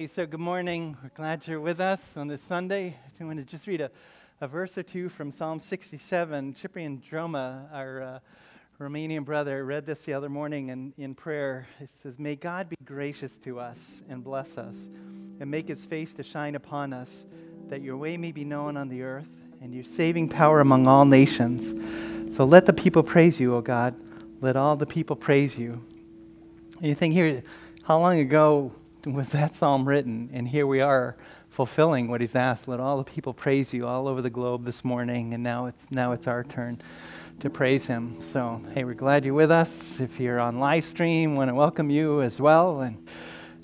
Hey, so good morning. We're glad you're with us on this Sunday. I want to just read a, a verse or two from Psalm 67. Cyprian Droma, our uh, Romanian brother, read this the other morning in, in prayer. It says, May God be gracious to us and bless us, and make his face to shine upon us, that your way may be known on the earth, and your saving power among all nations. So let the people praise you, O God. Let all the people praise you. And you think here, how long ago was that psalm written? And here we are fulfilling what he's asked. Let all the people praise you all over the globe this morning, and now it's now it's our turn to praise him. So, hey, we're glad you're with us. If you're on live stream, want to welcome you as well. And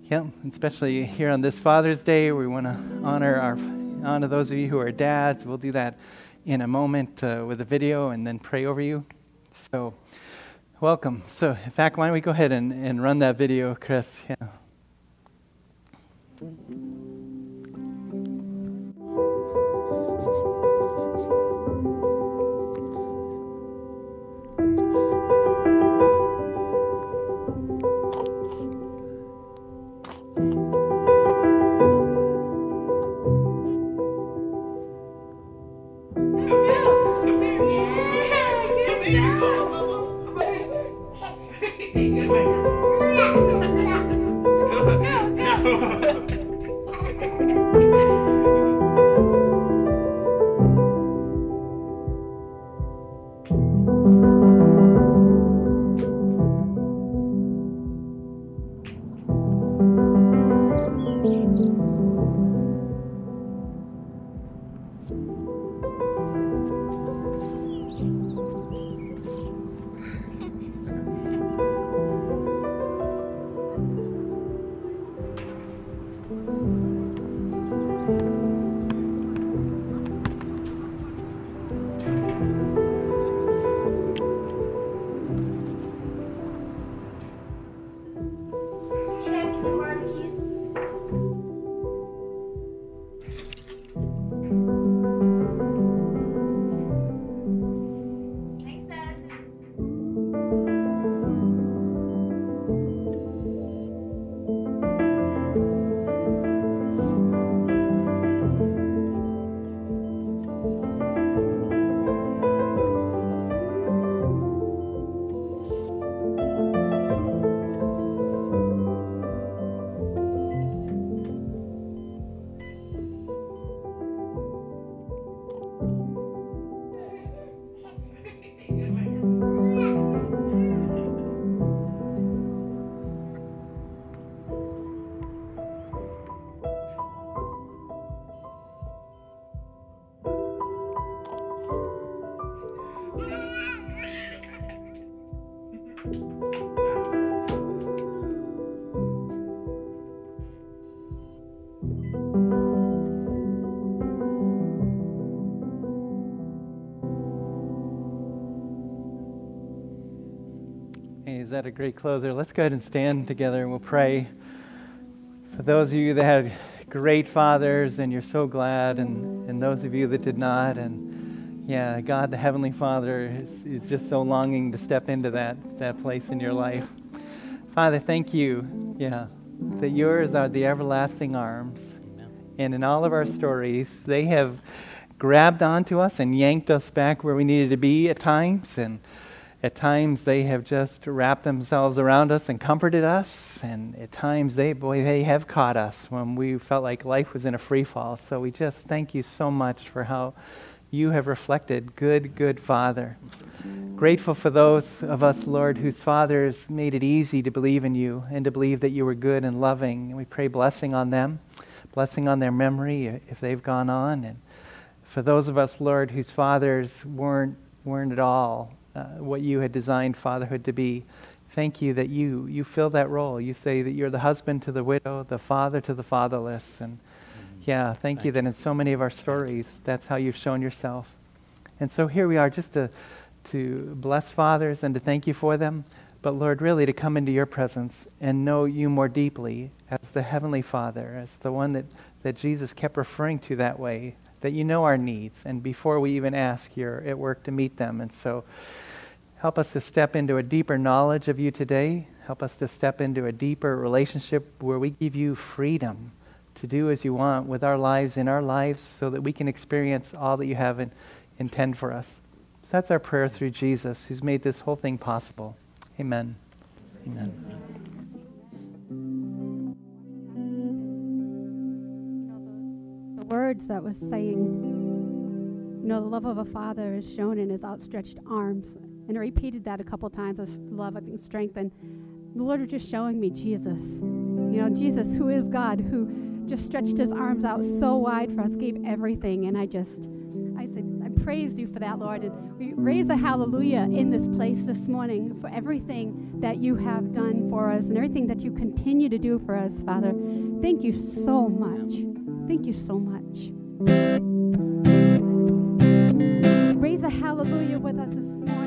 yeah, especially here on this Father's Day, we want to honor our honor those of you who are dads. We'll do that in a moment uh, with a video and then pray over you. So, welcome. So, in fact, why don't we go ahead and, and run that video, Chris? Yeah. Mm-hmm. That a great closer? Let's go ahead and stand together and we'll pray. For those of you that had great fathers and you're so glad, and, and those of you that did not, and yeah, God the Heavenly Father is, is just so longing to step into that, that place in your life. Father, thank you, yeah, that yours are the everlasting arms. And in all of our stories, they have grabbed onto us and yanked us back where we needed to be at times. And at times they have just wrapped themselves around us and comforted us, and at times they, boy, they have caught us when we felt like life was in a free fall. So we just thank you so much for how you have reflected good, good Father. Grateful for those of us, Lord, whose fathers made it easy to believe in you and to believe that you were good and loving. We pray blessing on them, blessing on their memory if they've gone on. And for those of us, Lord, whose fathers weren't, weren't at all uh, what you had designed fatherhood to be. Thank you that you, you fill that role. You say that you're the husband to the widow, the father to the fatherless. And mm-hmm. yeah, thank, thank you that in so many of our stories, that's how you've shown yourself. And so here we are just to, to bless fathers and to thank you for them, but Lord, really to come into your presence and know you more deeply as the Heavenly Father, as the one that, that Jesus kept referring to that way, that you know our needs. And before we even ask, you're at work to meet them. And so Help us to step into a deeper knowledge of you today. Help us to step into a deeper relationship where we give you freedom to do as you want with our lives in our lives so that we can experience all that you have in, intend for us. So that's our prayer through Jesus, who's made this whole thing possible. Amen. Amen. The words that was saying, you know, the love of a father is shown in his outstretched arms. And I repeated that a couple times as love and strength. And the Lord was just showing me Jesus. You know, Jesus, who is God, who just stretched his arms out so wide for us, gave everything. And I just, I said, I praise you for that, Lord. And we raise a hallelujah in this place this morning for everything that you have done for us and everything that you continue to do for us, Father. Thank you so much. Thank you so much. Raise a hallelujah with us this morning,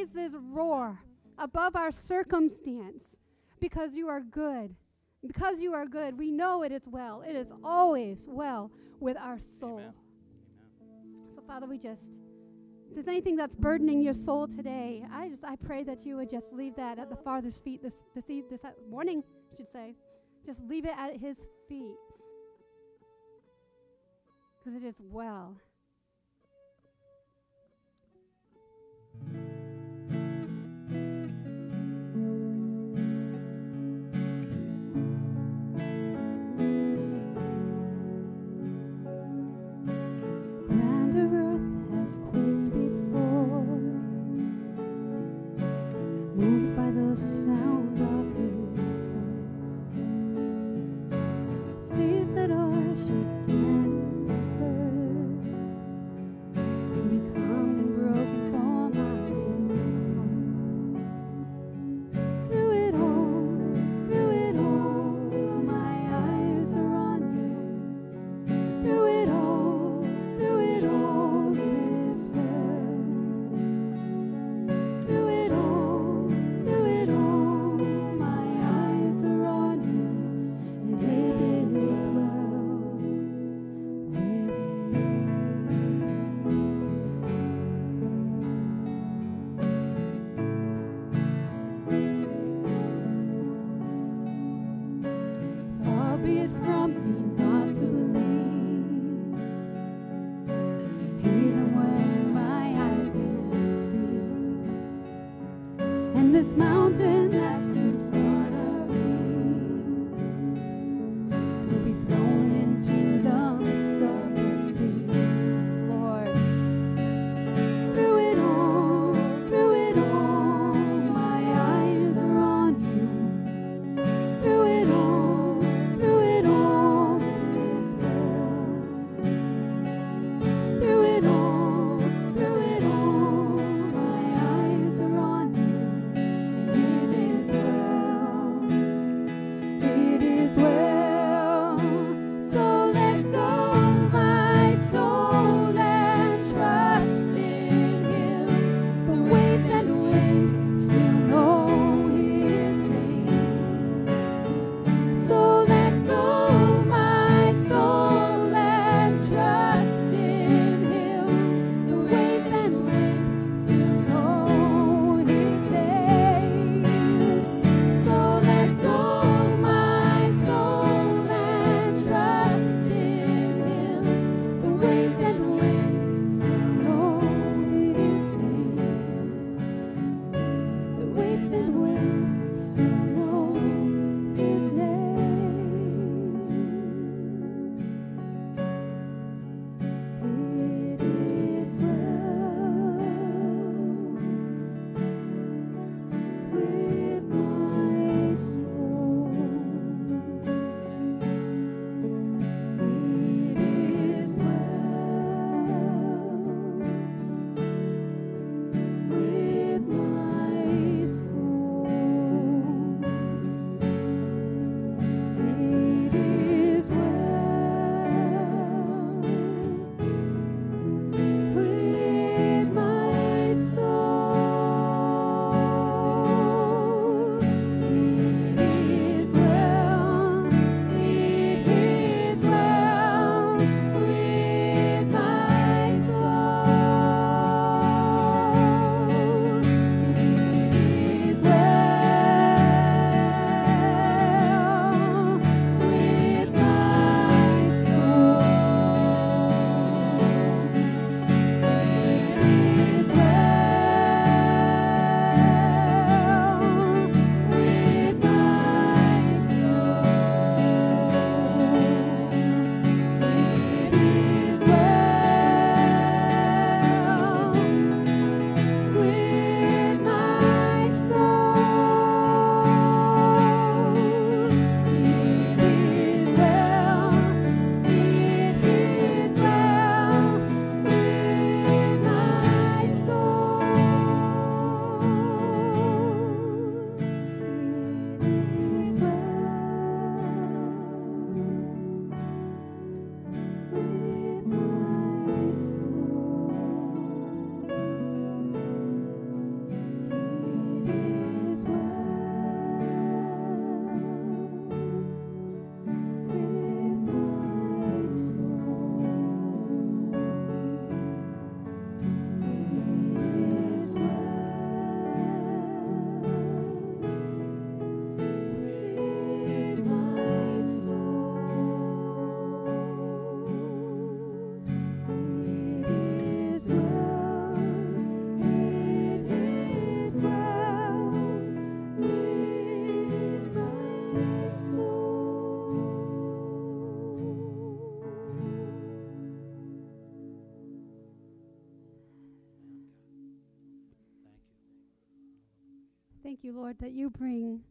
praises roar above our circumstance because you are good. Because you are good, we know it is well. It is always well with our soul. Amen. So, Father, we just, does anything that's burdening your soul today, I just, I pray that you would just leave that at the Father's feet this, this, eve, this morning, I should say. Just leave it at his feet. Because it is well. Lord, that you bring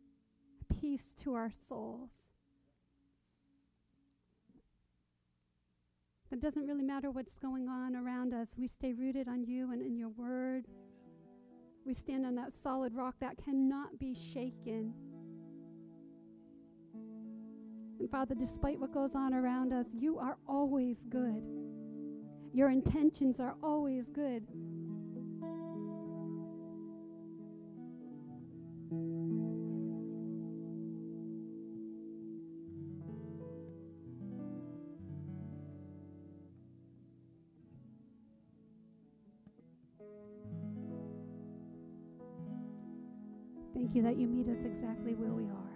peace to our souls. It doesn't really matter what's going on around us. We stay rooted on you and in your word. We stand on that solid rock that cannot be shaken. And Father, despite what goes on around us, you are always good. Your intentions are always good. thank you that you meet us exactly where we are.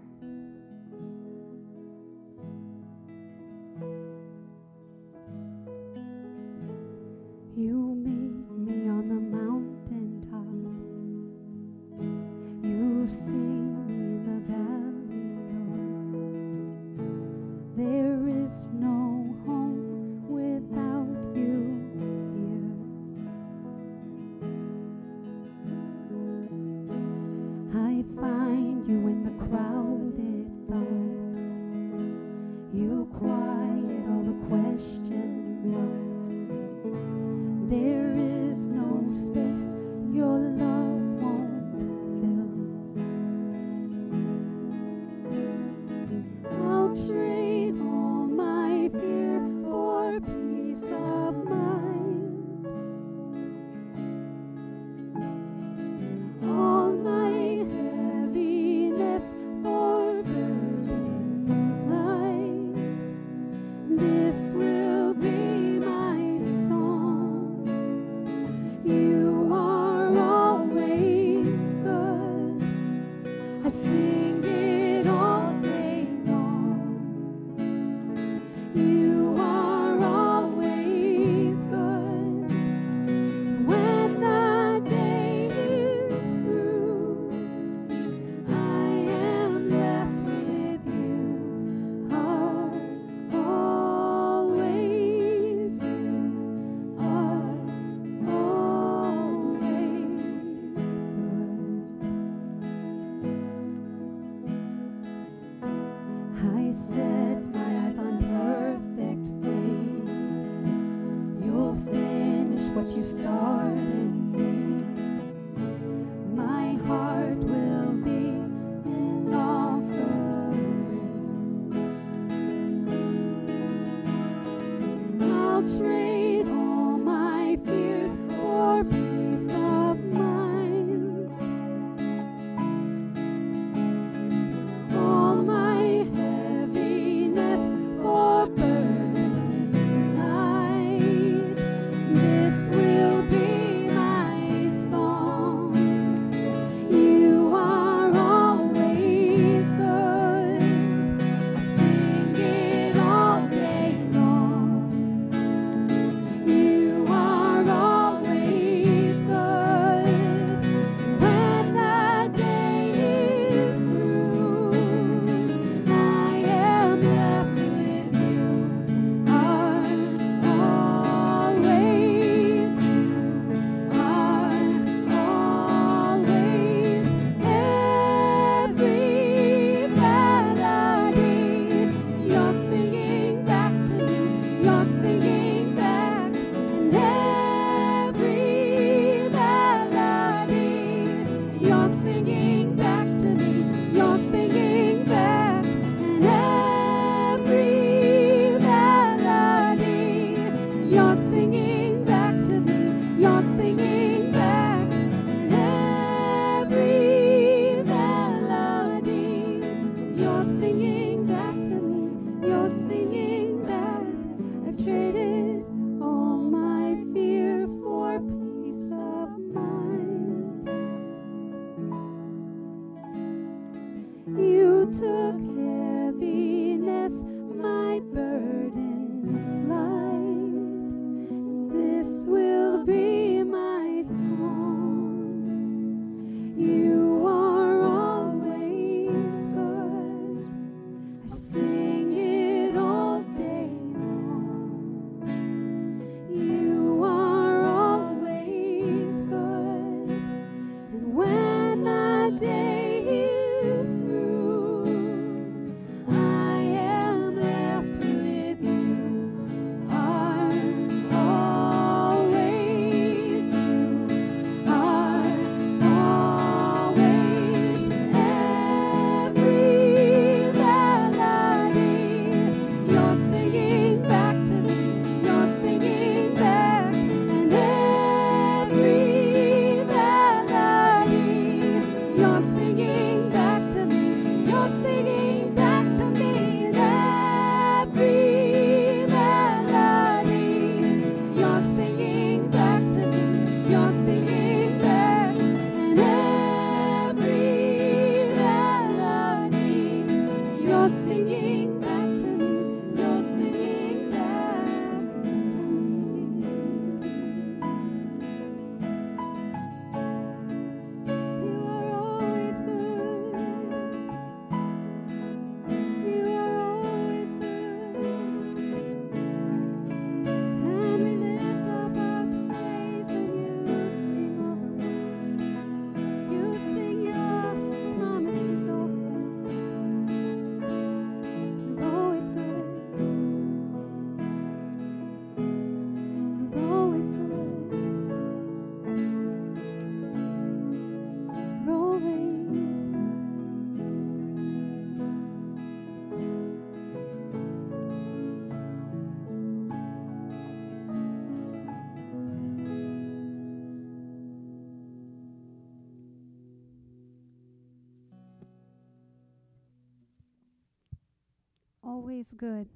good,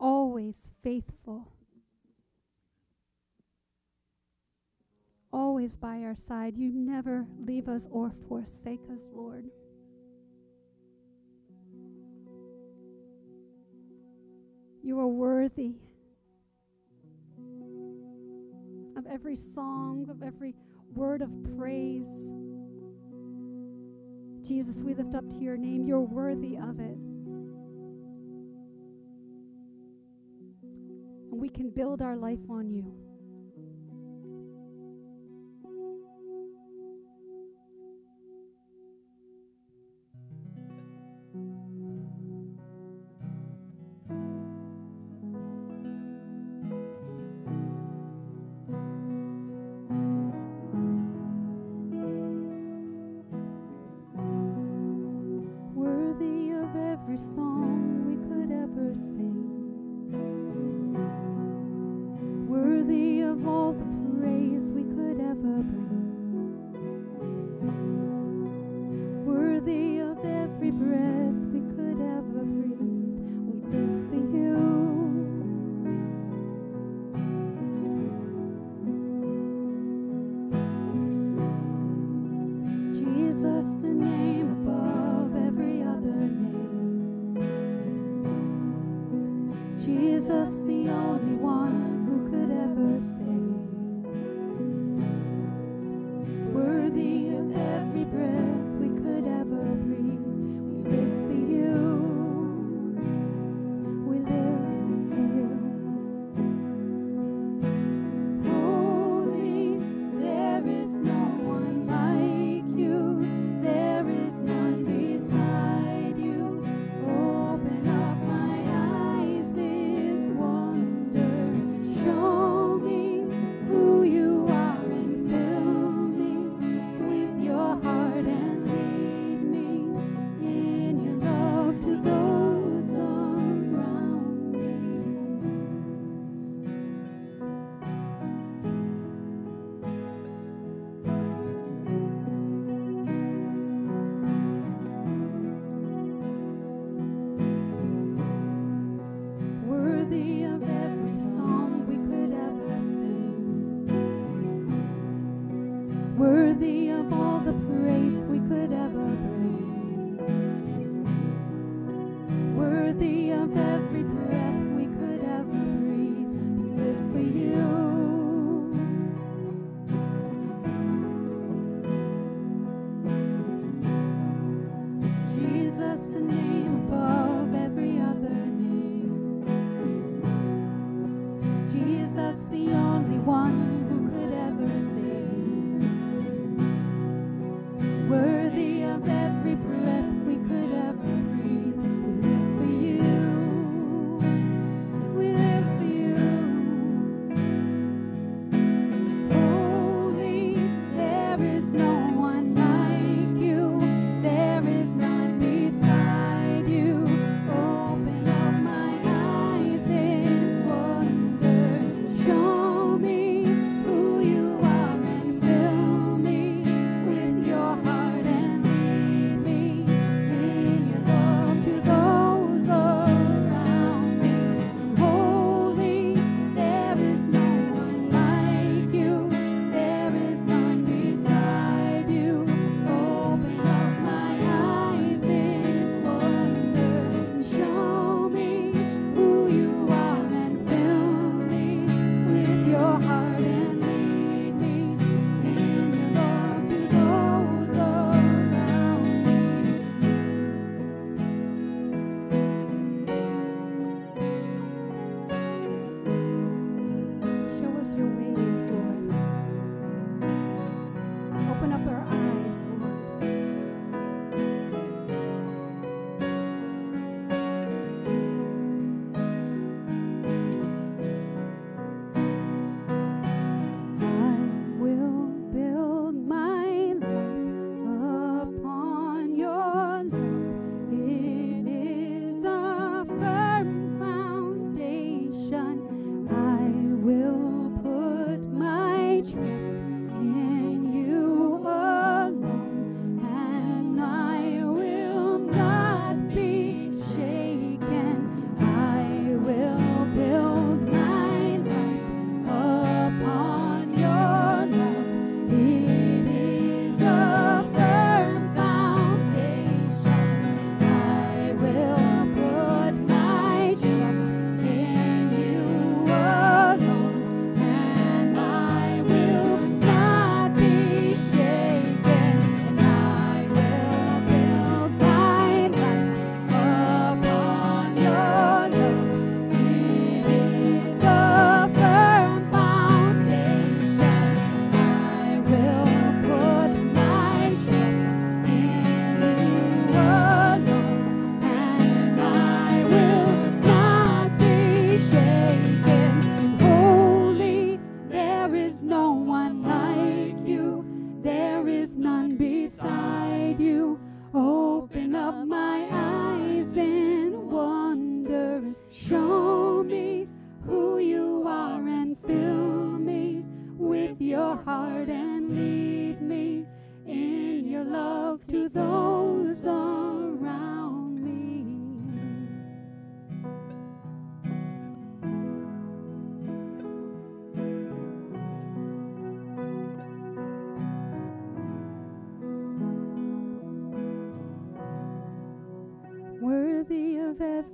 always faithful, always by our side. You never leave us or forsake us, Lord. You are worthy of every song, of every word of praise. Jesus, we lift up to your name. You're worthy of it. and we can build our life on you.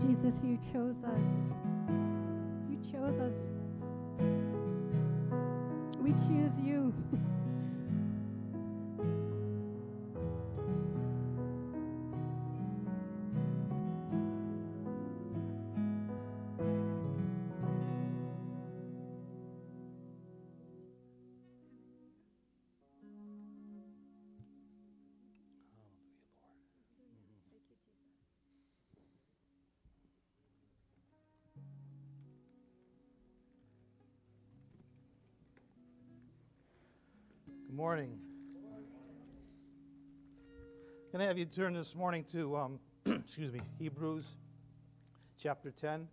Jesus, you chose us. You chose us. We choose you. morning. Can I have you turn this morning to, um, excuse me, Hebrews chapter 10?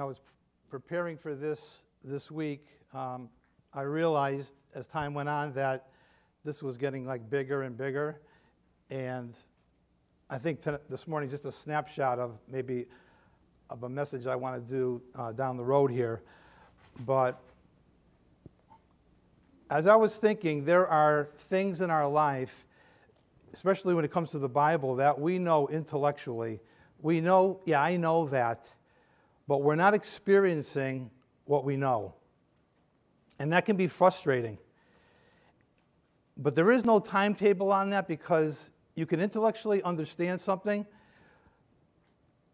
When I was preparing for this this week, um, I realized as time went on that this was getting like bigger and bigger, and I think this morning just a snapshot of maybe of a message I want to do uh, down the road here. But as I was thinking, there are things in our life, especially when it comes to the Bible, that we know intellectually. We know, yeah, I know that but we're not experiencing what we know. And that can be frustrating. But there is no timetable on that because you can intellectually understand something,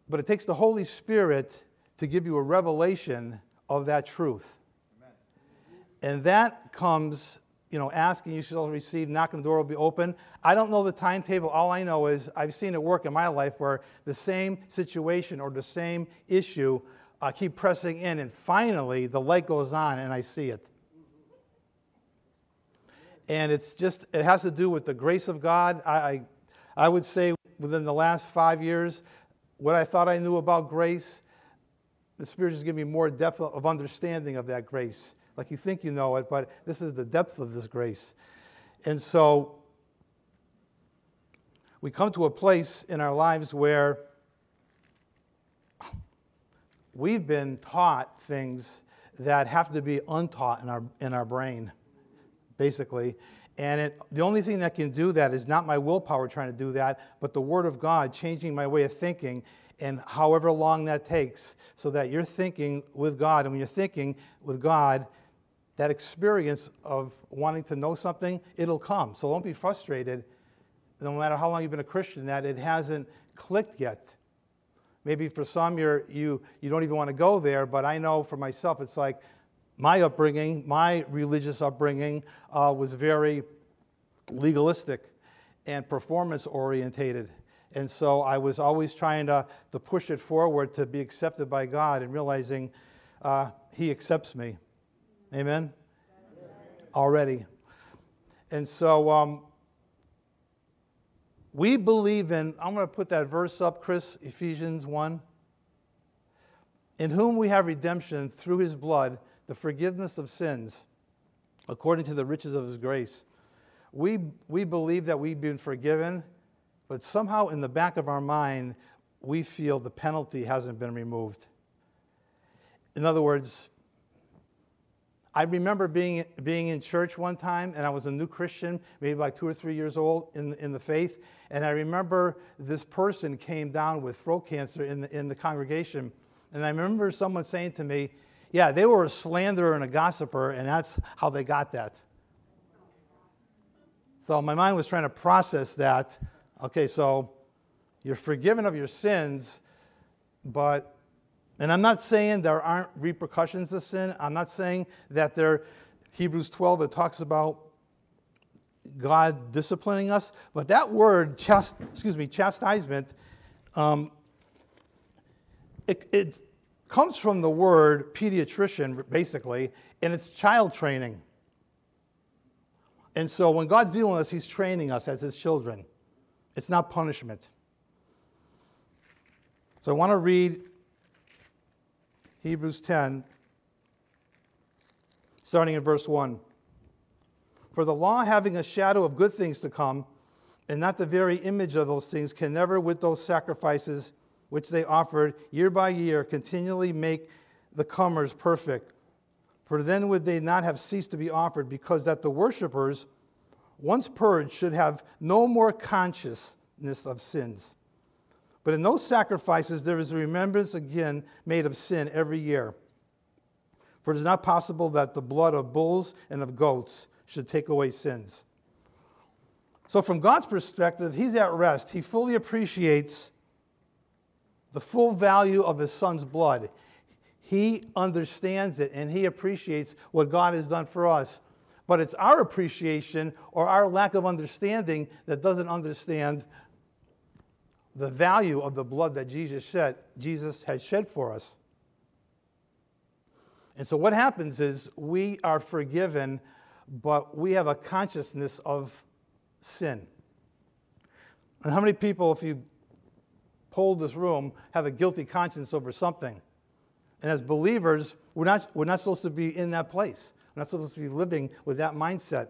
but it takes the Holy Spirit to give you a revelation of that truth. Amen. And that comes, you know, asking you shall receive, knock knocking the door will be open. I don't know the timetable. All I know is I've seen it work in my life where the same situation or the same issue, I keep pressing in, and finally the light goes on and I see it. And it's just, it has to do with the grace of God. I, I, I would say within the last five years, what I thought I knew about grace, the Spirit has given me more depth of understanding of that grace. Like you think you know it, but this is the depth of this grace. And so we come to a place in our lives where we've been taught things that have to be untaught in our, in our brain, basically. And it, the only thing that can do that is not my willpower trying to do that, but the Word of God changing my way of thinking, and however long that takes, so that you're thinking with God. And when you're thinking with God, that experience of wanting to know something, it'll come. So don't be frustrated, no matter how long you've been a Christian, that it hasn't clicked yet. Maybe for some, you're, you, you don't even want to go there, but I know for myself, it's like my upbringing, my religious upbringing uh, was very legalistic and performance orientated. And so I was always trying to, to push it forward to be accepted by God and realizing uh, He accepts me. Amen? Already. And so um, We believe in, I'm going to put that verse up, Chris, Ephesians 1. In whom we have redemption through his blood, the forgiveness of sins, according to the riches of his grace. We, we believe that we've been forgiven, but somehow in the back of our mind, we feel the penalty hasn't been removed. In other words, I remember being, being in church one time, and I was a new Christian, maybe like two or three years old in, in the faith. And I remember this person came down with throat cancer in the, in the congregation. And I remember someone saying to me, Yeah, they were a slanderer and a gossiper, and that's how they got that. So my mind was trying to process that. Okay, so you're forgiven of your sins, but and I'm not saying there aren't repercussions to sin. I'm not saying that there, Hebrews 12, it talks about God disciplining us. But that word, chast, excuse me, chastisement, um, it, it comes from the word pediatrician, basically, and it's child training. And so when God's dealing with us, He's training us as His children. It's not punishment. So I want to read Hebrews 10, starting in verse 1. For the law, having a shadow of good things to come, and not the very image of those things, can never, with those sacrifices which they offered year by year, continually make the comers perfect. For then would they not have ceased to be offered, because that the worshippers, once purged, should have no more consciousness of sins. But in those sacrifices, there is a remembrance again made of sin every year. For it is not possible that the blood of bulls and of goats should take away sins. So, from God's perspective, He's at rest. He fully appreciates the full value of His Son's blood. He understands it and He appreciates what God has done for us. But it's our appreciation or our lack of understanding that doesn't understand the value of the blood that Jesus shed, Jesus has shed for us. And so what happens is we are forgiven, but we have a consciousness of sin. And how many people, if you polled this room, have a guilty conscience over something? And as believers, we're not, we're not supposed to be in that place. We're not supposed to be living with that mindset.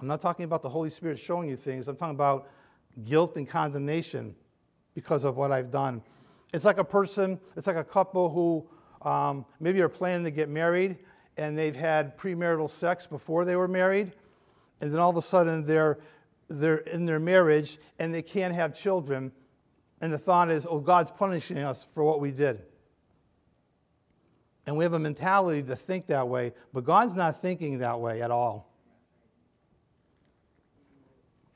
I'm not talking about the Holy Spirit showing you things. I'm talking about guilt and condemnation because of what I've done. It's like a person, it's like a couple who um, maybe are planning to get married and they've had premarital sex before they were married, and then all of a sudden they're, they're in their marriage and they can't have children. And the thought is, oh, God's punishing us for what we did. And we have a mentality to think that way, but God's not thinking that way at all.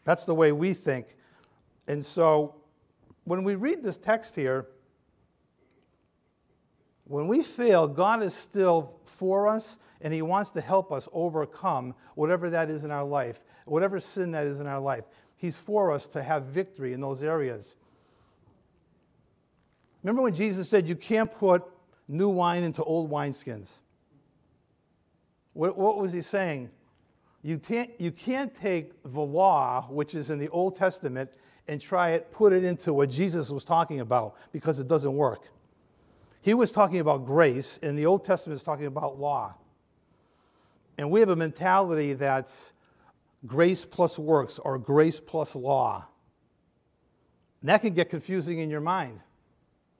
That's the way we think. And so when we read this text here, when we fail, God is still for us and He wants to help us overcome whatever that is in our life, whatever sin that is in our life. He's for us to have victory in those areas. Remember when Jesus said you can't put new wine into old wineskins? What, what was He saying? You can't, you can't take the law, which is in the Old Testament, and try it, put it into what Jesus was talking about because it doesn't work. He was talking about grace, and the Old Testament is talking about law. And we have a mentality that's grace plus works or grace plus law. And that can get confusing in your mind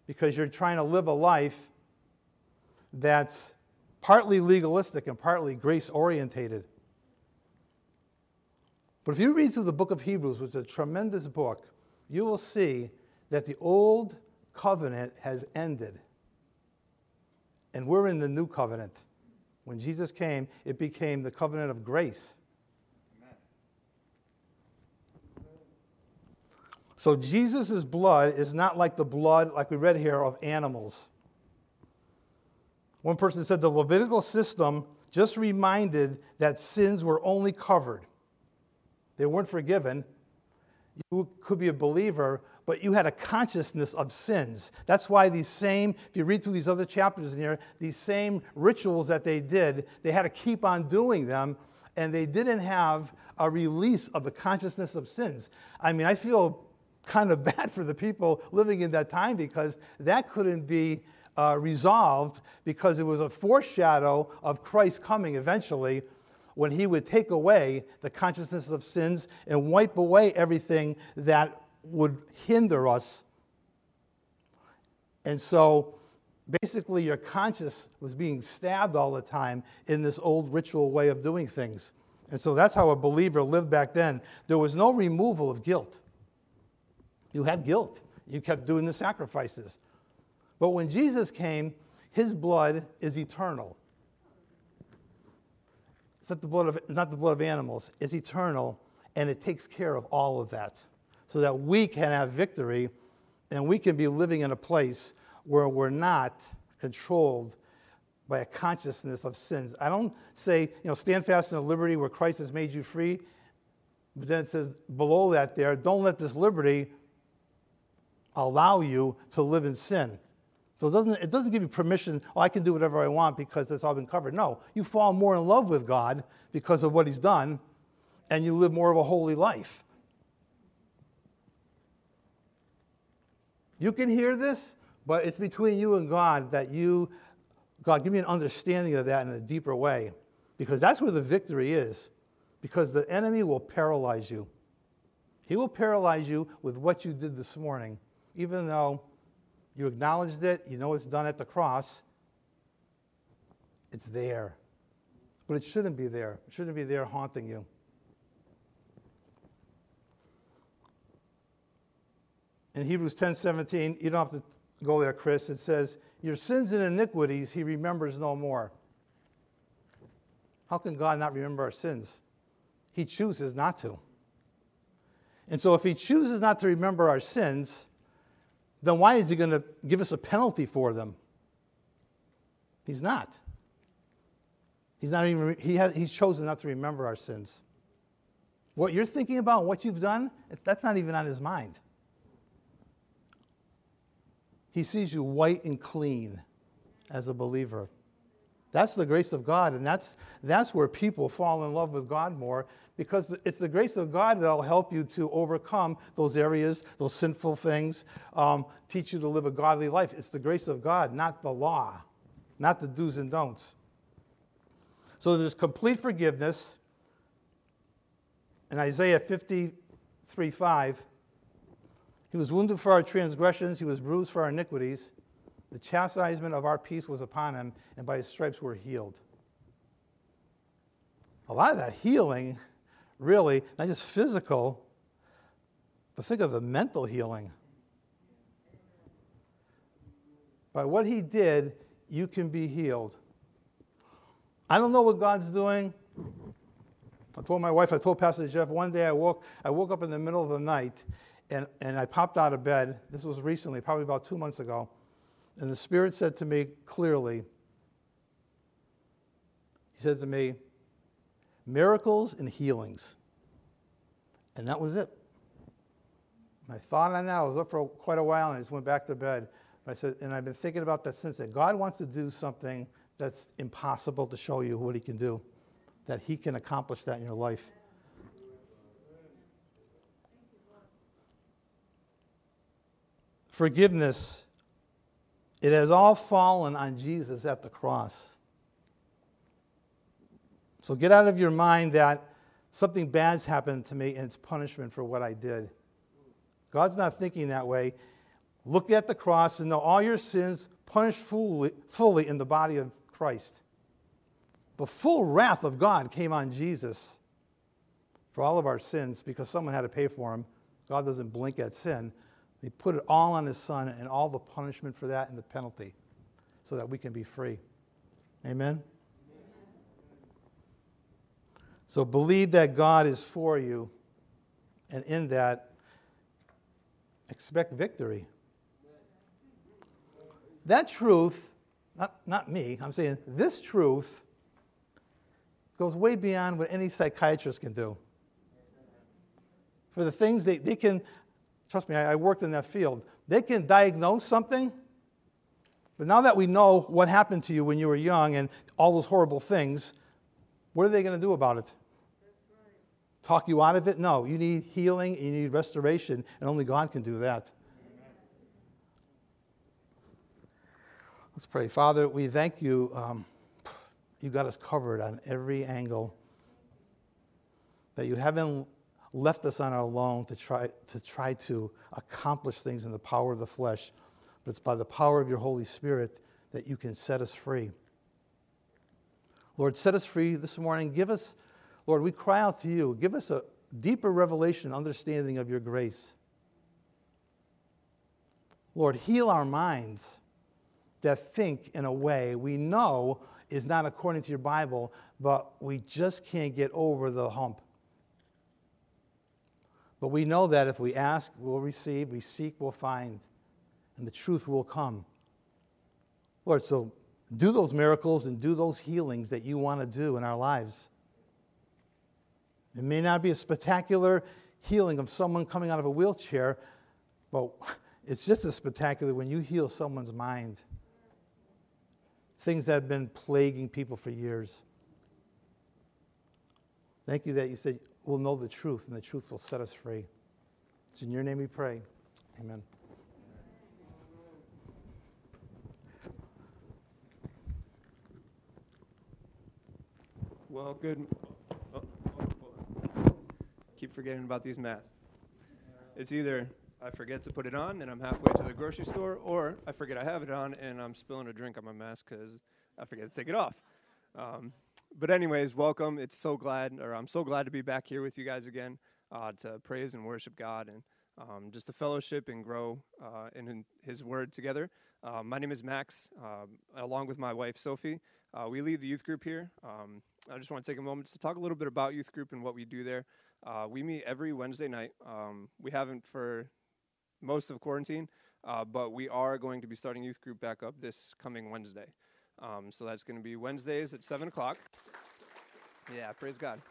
because you're trying to live a life that's partly legalistic and partly grace orientated. But if you read through the book of Hebrews, which is a tremendous book, you will see that the old covenant has ended. And we're in the new covenant. When Jesus came, it became the covenant of grace. So Jesus' blood is not like the blood, like we read here, of animals. One person said the Levitical system just reminded that sins were only covered they weren't forgiven. You could be a believer, but you had a consciousness of sins. That's why these same, if you read through these other chapters in here, these same rituals that they did, they had to keep on doing them. and they didn't have a release of the consciousness of sins. I mean, I feel kind of bad for the people living in that time because that couldn't be uh, resolved because it was a foreshadow of Christ coming eventually when he would take away the consciousness of sins and wipe away everything that would hinder us. And so basically, your conscience was being stabbed all the time in this old ritual way of doing things. And so that's how a believer lived back then. There was no removal of guilt. You had guilt, you kept doing the sacrifices. But when Jesus came, his blood is eternal. It's not the blood of, not the blood of animals, it's eternal, and it takes care of all of that so that we can have victory and we can be living in a place where we're not controlled by a consciousness of sins. I don't say, you know, stand fast in the liberty where Christ has made you free, but then it says below that there, don't let this liberty allow you to live in sin. So it doesn't, it doesn't give you permission, oh, I can do whatever I want because it's all been covered. No, you fall more in love with God because of what He's done, and you live more of a holy life. You can hear this, but it's between you and God that you, God, give me an understanding of that in a deeper way. Because that's where the victory is. Because the enemy will paralyze you. He will paralyze you with what you did this morning, even though you acknowledged it, you know it's done at the cross. It's there. But it shouldn't be there. It shouldn't be there haunting you. In Hebrews 10 17, you don't have to go there, Chris. It says, Your sins and iniquities he remembers no more. How can God not remember our sins? He chooses not to. And so, if he chooses not to remember our sins, then why is he going to give us a penalty for them? He's not. He's not even, he has, he's chosen not to remember our sins. What you're thinking about, what you've done, that's not even on his mind. He sees you white and clean as a believer. That's the grace of God, and that's, that's where people fall in love with God more because it's the grace of God that'll help you to overcome those areas, those sinful things, um, teach you to live a godly life. It's the grace of God, not the law, not the do's and don'ts. So there's complete forgiveness. In Isaiah 53 5, he was wounded for our transgressions, he was bruised for our iniquities. The chastisement of our peace was upon him, and by his stripes we're healed. A lot of that healing, really, not just physical, but think of the mental healing. By what he did, you can be healed. I don't know what God's doing. I told my wife, I told Pastor Jeff, one day I woke, I woke up in the middle of the night and, and I popped out of bed. This was recently, probably about two months ago. And the Spirit said to me clearly, He said to me, miracles and healings. And that was it. I thought on that. I was up for quite a while and I just went back to bed. I said, and I've been thinking about that since then. God wants to do something that's impossible to show you what He can do, that He can accomplish that in your life. forgiveness, it has all fallen on Jesus at the cross. So get out of your mind that something bad's happened to me and it's punishment for what I did. God's not thinking that way. Look at the cross and know all your sins punished fully, fully in the body of Christ. The full wrath of God came on Jesus for all of our sins because someone had to pay for them. God doesn't blink at sin. He put it all on his son and all the punishment for that and the penalty so that we can be free. Amen? So believe that God is for you, and in that, expect victory. That truth, not, not me, I'm saying this truth goes way beyond what any psychiatrist can do. For the things they, they can Trust me, I worked in that field. They can diagnose something, but now that we know what happened to you when you were young and all those horrible things, what are they going to do about it? Talk you out of it. No, you need healing, you need restoration, and only God can do that. Let's pray. Father, we thank you. Um, you got us covered on every angle. That you haven't left us on our own to try to try to accomplish things in the power of the flesh, but it's by the power of your Holy Spirit that you can set us free. Lord, set us free this morning. Give us, Lord, we cry out to you. Give us a deeper revelation, understanding of your grace. Lord, heal our minds that think in a way we know is not according to your Bible, but we just can't get over the hump. But we know that if we ask, we'll receive, we seek, we'll find, and the truth will come. Lord, so do those miracles and do those healings that you want to do in our lives. It may not be a spectacular healing of someone coming out of a wheelchair, but it's just as spectacular when you heal someone's mind. Things that have been plaguing people for years. Thank you that you said we'll know the truth and the truth will set us free. It's in your name we pray. Amen. Well, good. Keep forgetting about these masks. It's either I forget to put it on and I'm halfway to the grocery store, or I forget I have it on and I'm spilling a drink on my mask because I forget to take it off. Um, but anyways, welcome. It's so glad, or I'm so glad to be back here with you guys again uh, to praise and worship God and um, just to fellowship and grow uh, in His Word together. Uh, my name is Max, um, along with my wife Sophie. Uh, we lead the youth group here. Um, I just want to take a moment to talk a little bit about youth group and what we do there. Uh, we meet every Wednesday night. Um, we haven't for most of quarantine, uh, but we are going to be starting youth group back up this coming Wednesday. Um, so that's going to be Wednesdays at 7 o'clock. Yeah, praise God.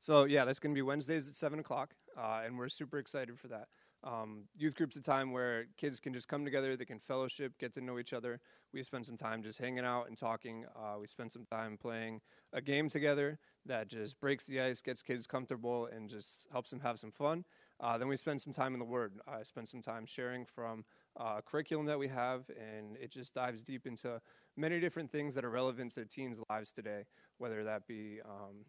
So, yeah, that's going to be Wednesdays at 7 o'clock, uh, and we're super excited for that. Um, youth group's a time where kids can just come together, they can fellowship, get to know each other. We spend some time just hanging out and talking. Uh, we spend some time playing a game together that just breaks the ice, gets kids comfortable, and just helps them have some fun. Uh, then we spend some time in the Word. I spend some time sharing from uh, curriculum that we have, and it just dives deep into many different things that are relevant to teens' lives today, whether that be um,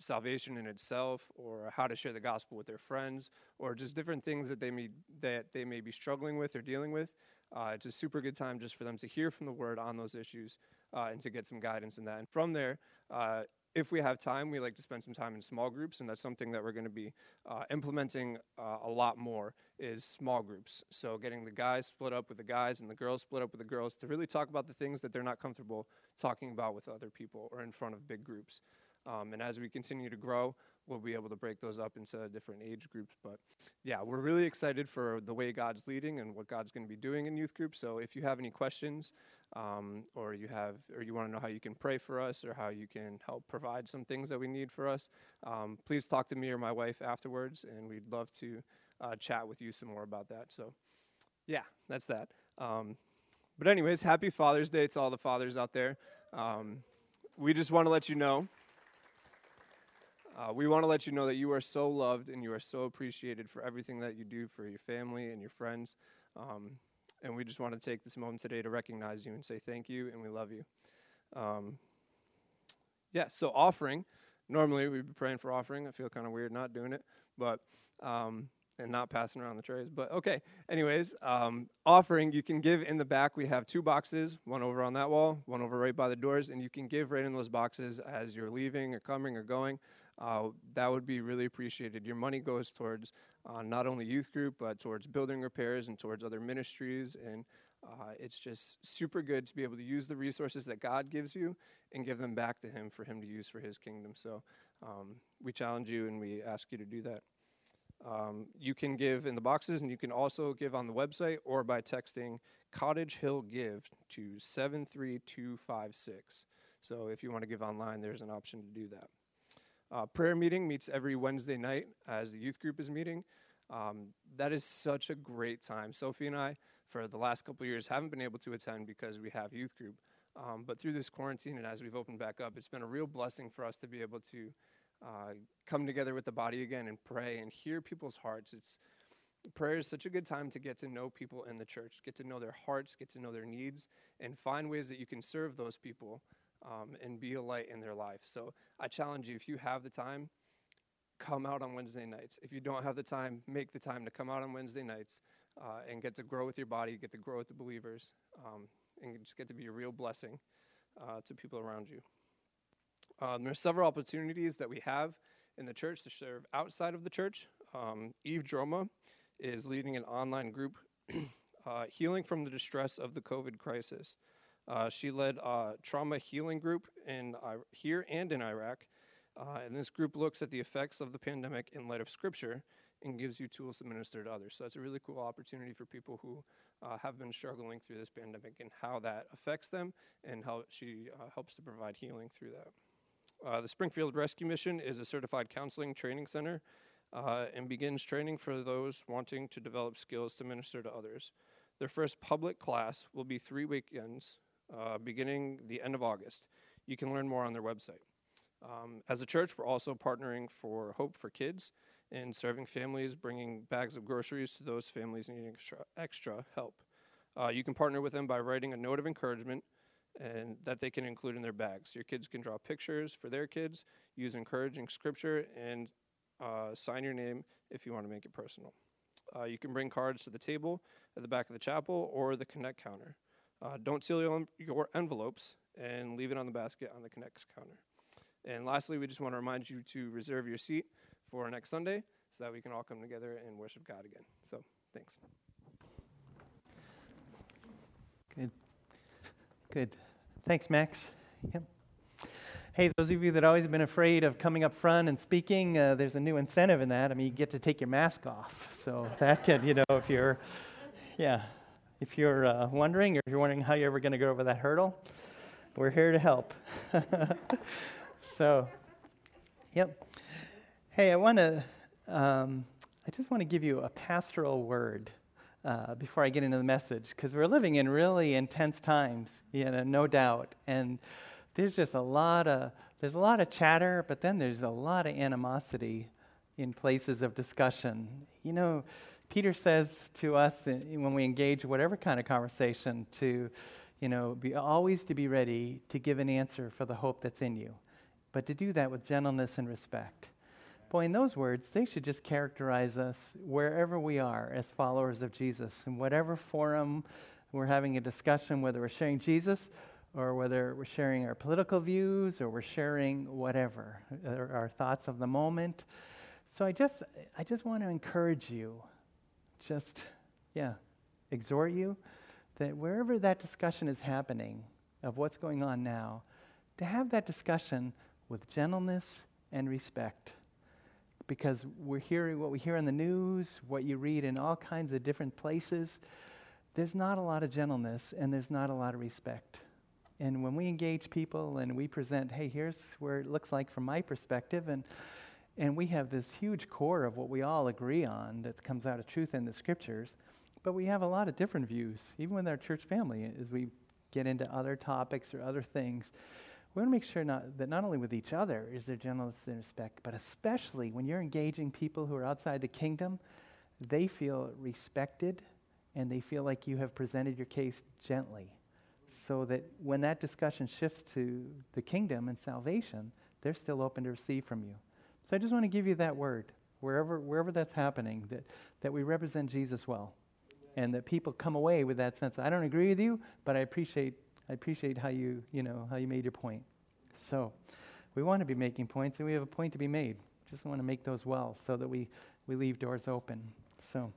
salvation in itself, or how to share the gospel with their friends, or just different things that they may that they may be struggling with or dealing with. Uh, it's a super good time just for them to hear from the Word on those issues uh, and to get some guidance in that. And from there, uh, if we have time, we like to spend some time in small groups, and that's something that we're going to be uh, implementing uh, a lot more is small groups. So getting the guys split up with the guys and the girls split up with the girls to really talk about the things that they're not comfortable talking about with other people or in front of big groups. Um, and as we continue to grow, we'll be able to break those up into different age groups. But yeah, we're really excited for the way God's leading and what God's going to be doing in youth groups. So if you have any questions, um, or you have, or you want to know how you can pray for us, or how you can help provide some things that we need for us, um, please talk to me or my wife afterwards, and we'd love to uh, chat with you some more about that. So, yeah, that's that. Um, but anyways, happy Father's Day to all the fathers out there. Um, we just want to let you know uh, we want to let you know that you are so loved and you are so appreciated for everything that you do for your family and your friends. Um, and we just want to take this moment today to recognize you and say thank you and we love you. Um, yeah, so offering. Normally we'd be praying for offering. I feel kind of weird not doing it, but um, and not passing around the trays. But okay, anyways, um, offering you can give in the back. We have two boxes, one over on that wall, one over right by the doors, and you can give right in those boxes as you're leaving or coming or going uh, that would be really appreciated. Your money goes towards uh, not only youth group, but towards building repairs and towards other ministries. And uh, it's just super good to be able to use the resources that God gives you and give them back to Him for Him to use for His kingdom. So um, we challenge you and we ask you to do that. Um, you can give in the boxes, and you can also give on the website or by texting Cottage Hill Give to 73256. So if you want to give online, there's an option to do that. Uh, prayer meeting meets every Wednesday night as the youth group is meeting. Um, that is such a great time. Sophie and I, for the last couple years, haven't been able to attend because we have youth group. Um, but through this quarantine and as we've opened back up, it's been a real blessing for us to be able to uh, come together with the body again and pray and hear people's hearts. It's prayer is such a good time to get to know people in the church, get to know their hearts, get to know their needs, and find ways that you can serve those people um, and be a light in their life. So I challenge you, if you have the time, come out on Wednesday nights. If you don't have the time, make the time to come out on Wednesday nights uh, and get to grow with your body, get to grow with the believers, um, and just get to be a real blessing uh, to people around you. Um, are several opportunities that we have in the church to serve outside of the church. Um, Eve Droma is leading an online group, uh, Healing from the Distress of the COVID Crisis. Uh, she led a trauma healing group in uh, here and in Iraq, uh, and this group looks at the effects of the pandemic in light of Scripture and gives you tools to minister to others. So that's a really cool opportunity for people who uh, have been struggling through this pandemic and how that affects them, and how she uh, helps to provide healing through that. Uh, the Springfield Rescue Mission is a certified counseling training center and begins training for those wanting to develop skills to minister to others. Their first public class will be three weekends uh, beginning the end of August. You can learn more on their website. Um, as a church, we're also partnering for Hope for Kids and serving families, bringing bags of groceries to those families needing extra, extra help. Uh, you can partner with them by writing a note of encouragement and that they can include in their bags. Your kids can draw pictures for their kids, use encouraging scripture, and uh, sign your name if you want to make it personal. Uh, you can bring cards to the table at the back of the chapel or the Connect counter. Uh, don't seal your, your envelopes and leave it on the basket on the Connects counter. And lastly, we just want to remind you to reserve your seat for next Sunday so that we can all come together and worship God again. So, thanks. Good. Good. Thanks, Max. Yep. Hey, those of you that always been afraid of coming up front and speaking, uh, there's a new incentive in that. I mean, you get to take your mask off. So that can, you know, if you're, yeah, if you're uh, wondering or if you're wondering how you're ever going to go over that hurdle, we're here to help. so, yep. Hey, I want to, um, I just want to give you a pastoral word uh, before I get into the message, because we're living in really intense times, you know, no doubt. And there's just a lot of there's a lot of chatter, but then there's a lot of animosity in places of discussion. You know, Peter says to us when we engage whatever kind of conversation to, you know, be always to be ready to give an answer for the hope that's in you, but to do that with gentleness and respect. Boy, in those words, they should just characterize us wherever we are as followers of Jesus, in whatever forum we're having a discussion, whether we're sharing Jesus or whether we're sharing our political views or we're sharing whatever, uh, our, our thoughts of the moment. So I just, I just want to encourage you, just, yeah, exhort you that wherever that discussion is happening of what's going on now, to have that discussion with gentleness and respect because we're hearing what we hear in the news, what you read in all kinds of different places. There's not a lot of gentleness and there's not a lot of respect. And when we engage people and we present, hey, here's where it looks like from my perspective, and and we have this huge core of what we all agree on that comes out of truth in the scriptures, but we have a lot of different views, even with our church family, as we get into other topics or other things we want to make sure not, that not only with each other is there gentleness and respect, but especially when you're engaging people who are outside the kingdom, they feel respected and they feel like you have presented your case gently. So that when that discussion shifts to the kingdom and salvation, they're still open to receive from you. So I just want to give you that word, wherever, wherever that's happening, that, that we represent Jesus well. And that people come away with that sense I don't agree with you, but I appreciate I appreciate how you, you know, how you made your point. So, we want to be making points, and we have a point to be made. Just want to make those well, so that we we leave doors open. So,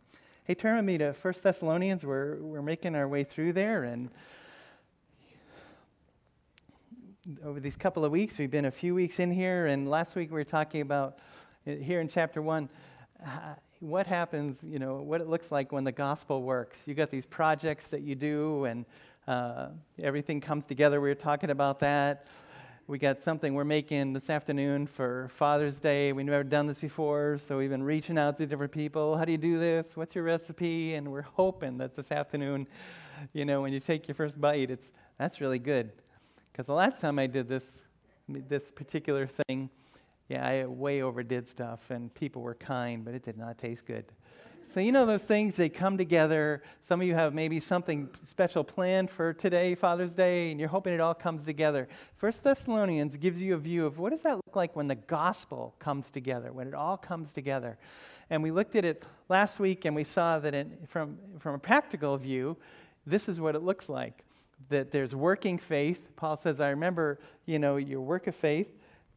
hey, turn with me to First Thessalonians. We're we're making our way through there, and over these couple of weeks, we've been a few weeks in here, and last week we were talking about uh, here in chapter one. What happens, you know, what it looks like when the gospel works. You got these projects that you do, and uh, everything comes together. We were talking about that. We got something we're making this afternoon for Father's Day. We've never done this before, so we've been reaching out to different people. How do you do this? What's your recipe? And we're hoping that this afternoon, you know, when you take your first bite, it's that's really good. Because the last time I did this, this particular thing, Yeah, I way overdid stuff, and people were kind, but it did not taste good. So, you know, those things, they come together. Some of you have maybe something special planned for today, Father's Day, and you're hoping it all comes together. First Thessalonians gives you a view of what does that look like when the gospel comes together, when it all comes together. And we looked at it last week, and we saw that from, from a practical view, this is what it looks like. That there's working faith. Paul says, I remember, you know, your work of faith,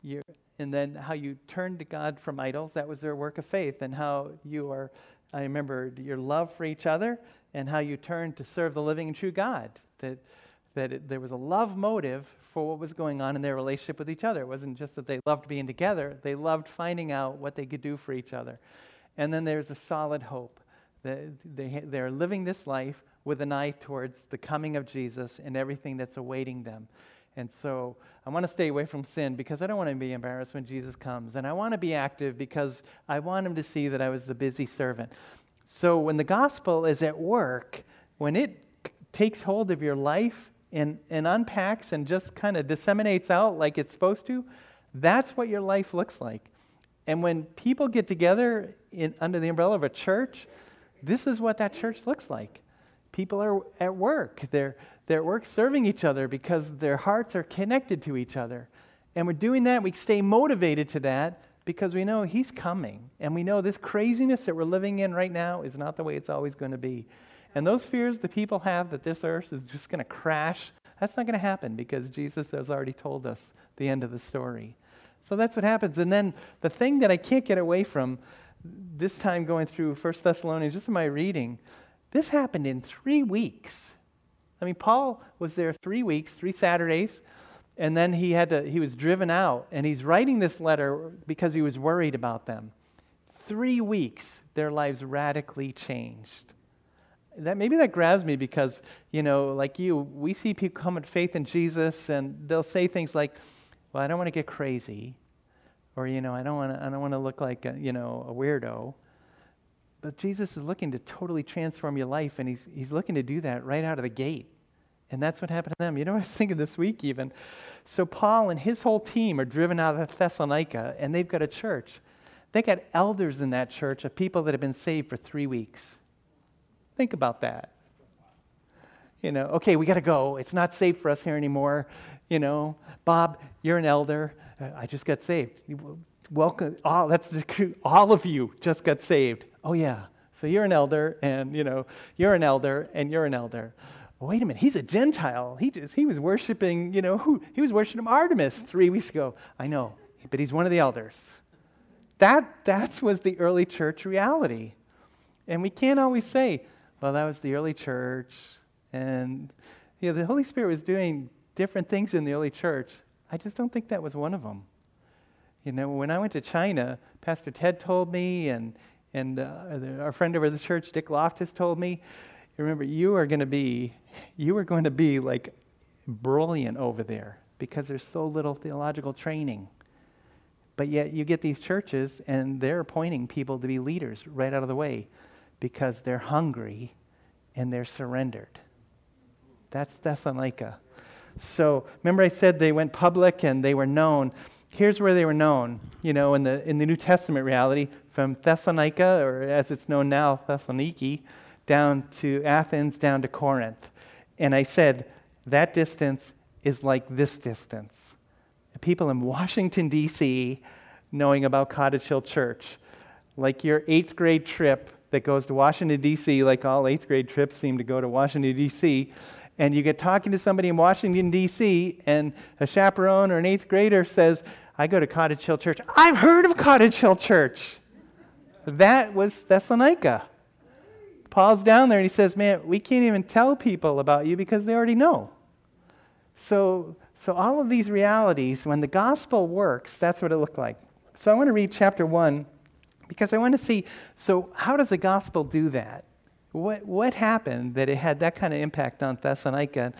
your, and then how you turned to God from idols. That was their work of faith, and how you are I remember your love for each other and how you turned to serve the living and true God. That, that it, there was a love motive for what was going on in their relationship with each other. It wasn't just that they loved being together, they loved finding out what they could do for each other. And then there's a solid hope. They, they're living this life with an eye towards the coming of Jesus and everything that's awaiting them. And so I want to stay away from sin because I don't want to be embarrassed when Jesus comes. And I want to be active because I want him to see that I was the busy servant. So when the gospel is at work, when it takes hold of your life and, and unpacks and just kind of disseminates out like it's supposed to, that's what your life looks like. And when people get together in, under the umbrella of a church, this is what that church looks like. People are at work. They're, they're at work serving each other because their hearts are connected to each other. And we're doing that. We stay motivated to that because we know He's coming. And we know this craziness that we're living in right now is not the way it's always going to be. And those fears the people have that this earth is just going to crash, that's not going to happen because Jesus has already told us the end of the story. So that's what happens. And then the thing that I can't get away from this time going through First Thessalonians, just in my reading, this happened in three weeks. I mean, Paul was there three weeks, three Saturdays, and then he had to, he was driven out, and he's writing this letter because he was worried about them. Three weeks, their lives radically changed. That maybe that grabs me because, you know, like you, we see people come at faith in Jesus, and they'll say things like, "Well, I don't want to get crazy," or you know, I don't want to, I don't want to look like a, you know a weirdo. But Jesus is looking to totally transform your life, and he's, he's looking to do that right out of the gate. And that's what happened to them. You know, I was thinking this week even. So, Paul and his whole team are driven out of Thessalonica, and they've got a church. They got elders in that church of people that have been saved for three weeks. Think about that. You know, okay, we got to go. It's not safe for us here anymore. You know, Bob, you're an elder. Uh, I just got saved. Welcome. All, that's the, all of you just got saved. Oh, yeah. So you're an elder, and, you know, you're an elder, and you're an elder. Wait a minute. He's a Gentile. He, just, he was worshiping, you know, who? He was worshiping Artemis three weeks ago. I know, but he's one of the elders. That that was the early church reality. And we can't always say, well, that was the early church. And, you know, the Holy Spirit was doing different things in the early church. I just don't think that was one of them. You know, when I went to China, Pastor Ted told me, and, and uh, our friend over the church, Dick Loftus, told me, remember, you are going to be, you are going to be like brilliant over there because there's so little theological training. But yet you get these churches and they're appointing people to be leaders right out of the way because they're hungry and they're surrendered. That's Thessalonica. So remember I said they went public and they were known. Here's where they were known, you know, in the, in the New Testament reality, from Thessalonica, or as it's known now, Thessaloniki, down to Athens, down to Corinth. And I said, that distance is like this distance. People in Washington, D.C., knowing about Cottage Hill Church, like your eighth grade trip that goes to Washington, D.C., like all eighth grade trips seem to go to Washington, D.C., and you get talking to somebody in Washington, D.C., and a chaperone or an eighth grader says, I go to Cottage Hill Church. I've heard of Cottage Hill Church. That was Thessalonica. Paul's down there and he says, Man, we can't even tell people about you because they already know. So, so all of these realities, when the gospel works, that's what it looked like. So I want to read chapter 1 because I want to see so, how does the gospel do that? What, what happened that it had that kind of impact on Thessalonica?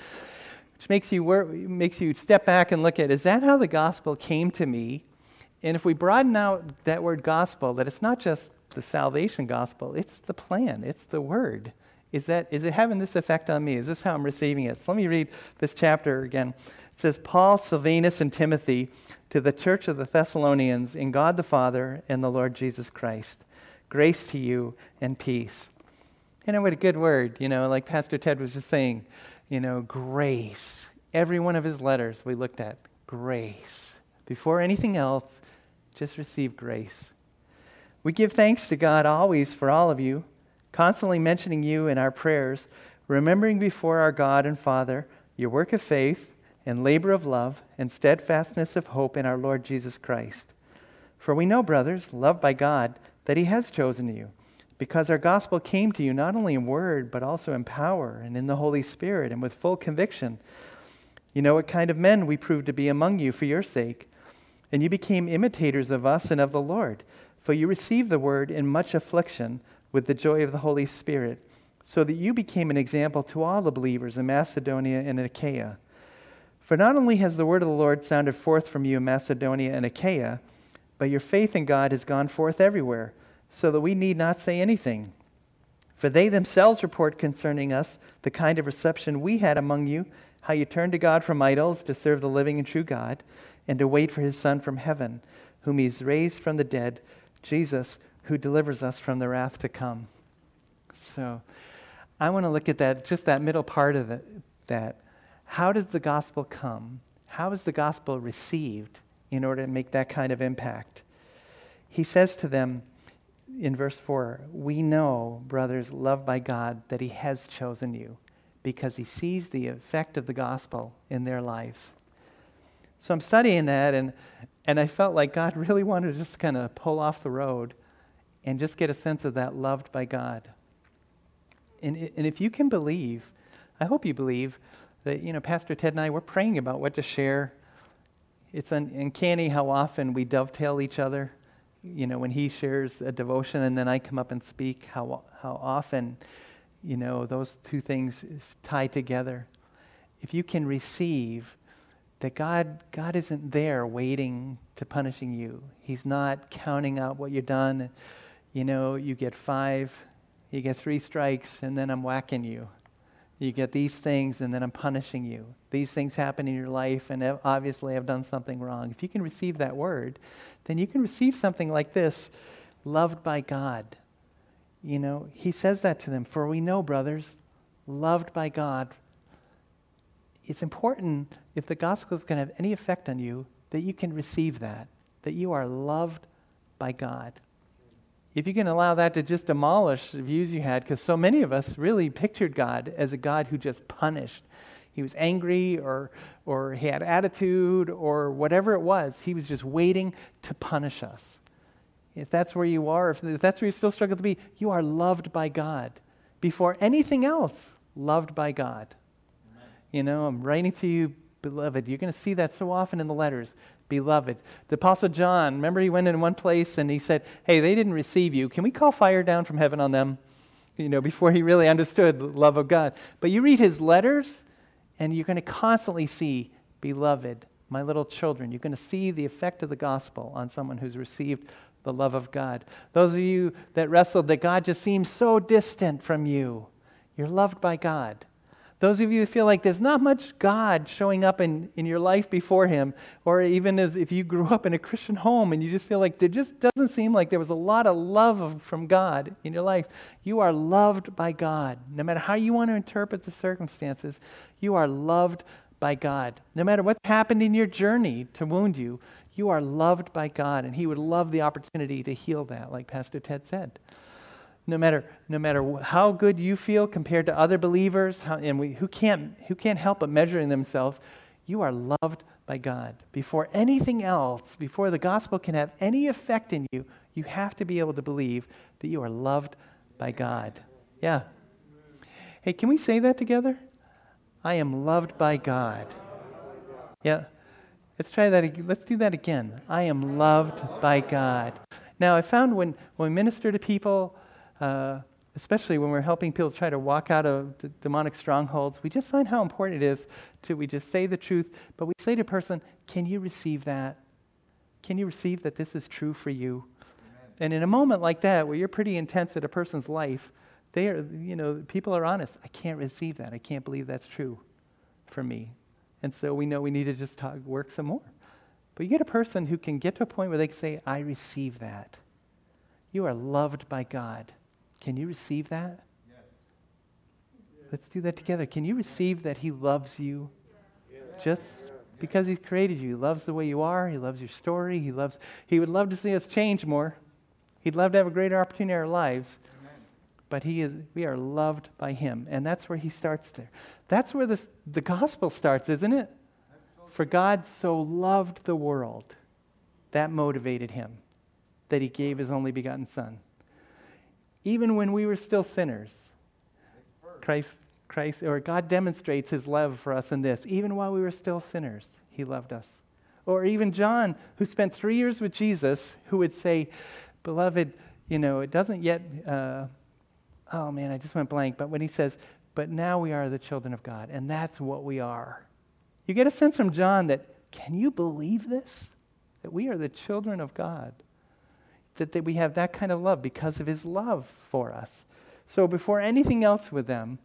Which makes you, makes you step back and look at is that how the gospel came to me? And if we broaden out that word gospel, that it's not just the salvation gospel, it's the plan, it's the word. Is, that, is it having this effect on me? Is this how I'm receiving it? So let me read this chapter again. It says, Paul, Silvanus, and Timothy to the church of the Thessalonians in God the Father and the Lord Jesus Christ. Grace to you and peace. You know, what a good word, you know, like Pastor Ted was just saying, you know, grace. Every one of his letters we looked at, grace. Before anything else, just receive grace. We give thanks to God always for all of you, constantly mentioning you in our prayers, remembering before our God and Father your work of faith and labor of love and steadfastness of hope in our Lord Jesus Christ. For we know, brothers, loved by God, that He has chosen you, because our gospel came to you not only in word, but also in power and in the Holy Spirit and with full conviction. You know what kind of men we proved to be among you for your sake, and you became imitators of us and of the Lord. For you received the word in much affliction with the joy of the Holy Spirit, so that you became an example to all the believers in Macedonia and Achaia. For not only has the word of the Lord sounded forth from you in Macedonia and Achaia, but your faith in God has gone forth everywhere, so that we need not say anything. For they themselves report concerning us the kind of reception we had among you, how you turned to God from idols to serve the living and true God, and to wait for his Son from heaven, whom he's raised from the dead Jesus who delivers us from the wrath to come. So I want to look at that, just that middle part of it, that. How does the gospel come? How is the gospel received in order to make that kind of impact? He says to them in verse 4 We know, brothers, loved by God, that He has chosen you because He sees the effect of the gospel in their lives. So I'm studying that, and, and I felt like God really wanted to just kind of pull off the road and just get a sense of that loved by God. And, and if you can believe, I hope you believe that, you know, Pastor Ted and I, we're praying about what to share. It's uncanny how often we dovetail each other. You know, when he shares a devotion and then I come up and speak, how, how often, you know, those two things tie together. If you can receive that God, God isn't there waiting to punishing you. He's not counting out what you've done. You know, you get five, you get three strikes, and then I'm whacking you. You get these things, and then I'm punishing you. These things happen in your life, and obviously I've done something wrong. If you can receive that word, then you can receive something like this loved by God. You know, he says that to them. For we know, brothers, loved by God. It's important if the gospel is going to have any effect on you that you can receive that, that you are loved by God. If you can allow that to just demolish the views you had, because so many of us really pictured God as a God who just punished. He was angry or, or he had attitude or whatever it was. He was just waiting to punish us. If that's where you are, if that's where you still struggle to be, you are loved by God. Before anything else, loved by God. Amen. You know, I'm writing to you, beloved. You're going to see that so often in the letters beloved. The Apostle John, remember he went in one place and he said, Hey, they didn't receive you. Can we call fire down from heaven on them? You know, before he really understood the love of God. But you read his letters and you're going to constantly see, Beloved, my little children. You're going to see the effect of the gospel on someone who's received the love of God. Those of you that wrestled that God just seems so distant from you, you're loved by God. Those of you who feel like there's not much God showing up in, in your life before Him, or even as if you grew up in a Christian home and you just feel like there just doesn't seem like there was a lot of love from God in your life, you are loved by God. No matter how you want to interpret the circumstances, you are loved by God. No matter what's happened in your journey to wound you, you are loved by God, and He would love the opportunity to heal that, like Pastor Ted said no matter, no matter how good you feel compared to other believers, how, and we, who, can't, who can't help but measuring themselves, you are loved by God. Before anything else, before the gospel can have any effect in you, you have to be able to believe that you are loved by God. Yeah. Hey, can we say that together? I am loved by God. Yeah. Let's try that. Let's do that again. I am loved by God. Now, I found when, when we minister to people, uh, especially when we're helping people try to walk out of d- demonic strongholds, we just find how important it is to we just say the truth, but we say to a person, "Can you receive that? Can you receive that this is true for you?" Amen. And in a moment like that, where you're pretty intense at a person's life, they are, you know, people are honest. I can't receive that. I can't believe that's true for me. And so we know we need to just talk, work some more. But you get a person who can get to a point where they can say, I receive that. You are loved by God. Can you receive that? Let's do that together. Can you receive that He loves you? Just because He's created you. He loves the way you are. He loves your story. He loves He would love to see us change more. He'd love to have a greater opportunity in our lives. But he is we are loved by him. And that's where he starts there. That's where this, the gospel starts, isn't it? For God so loved the world. That motivated him. That he gave his only begotten son. Even when we were still sinners. Christ Christ or God demonstrates his love for us in this. Even while we were still sinners, he loved us. Or even John, who spent three years with Jesus, who would say, Beloved, you know, it doesn't yet, uh, oh man, I just went blank. But when he says, But now we are the children of God, and that's what we are. You get a sense from John that, can you believe this? That we are the children of God. That, that we have that kind of love because of his love for us. So before anything else with them,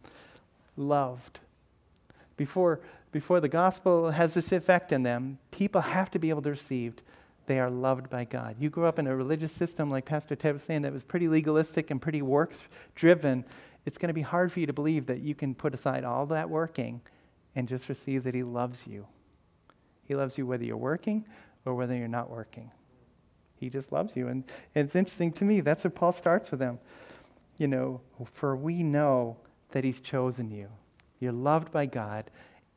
loved. Before, before the gospel has this effect in them, people have to be able to receive they are loved by God. You grew up in a religious system, like Pastor Ted was saying, that was pretty legalistic and pretty works driven. It's going to be hard for you to believe that you can put aside all that working and just receive that He loves you. He loves you whether you're working or whether you're not working. He just loves you. And, and it's interesting to me, that's where Paul starts with them. You know, for we know that He's chosen you. You're loved by God.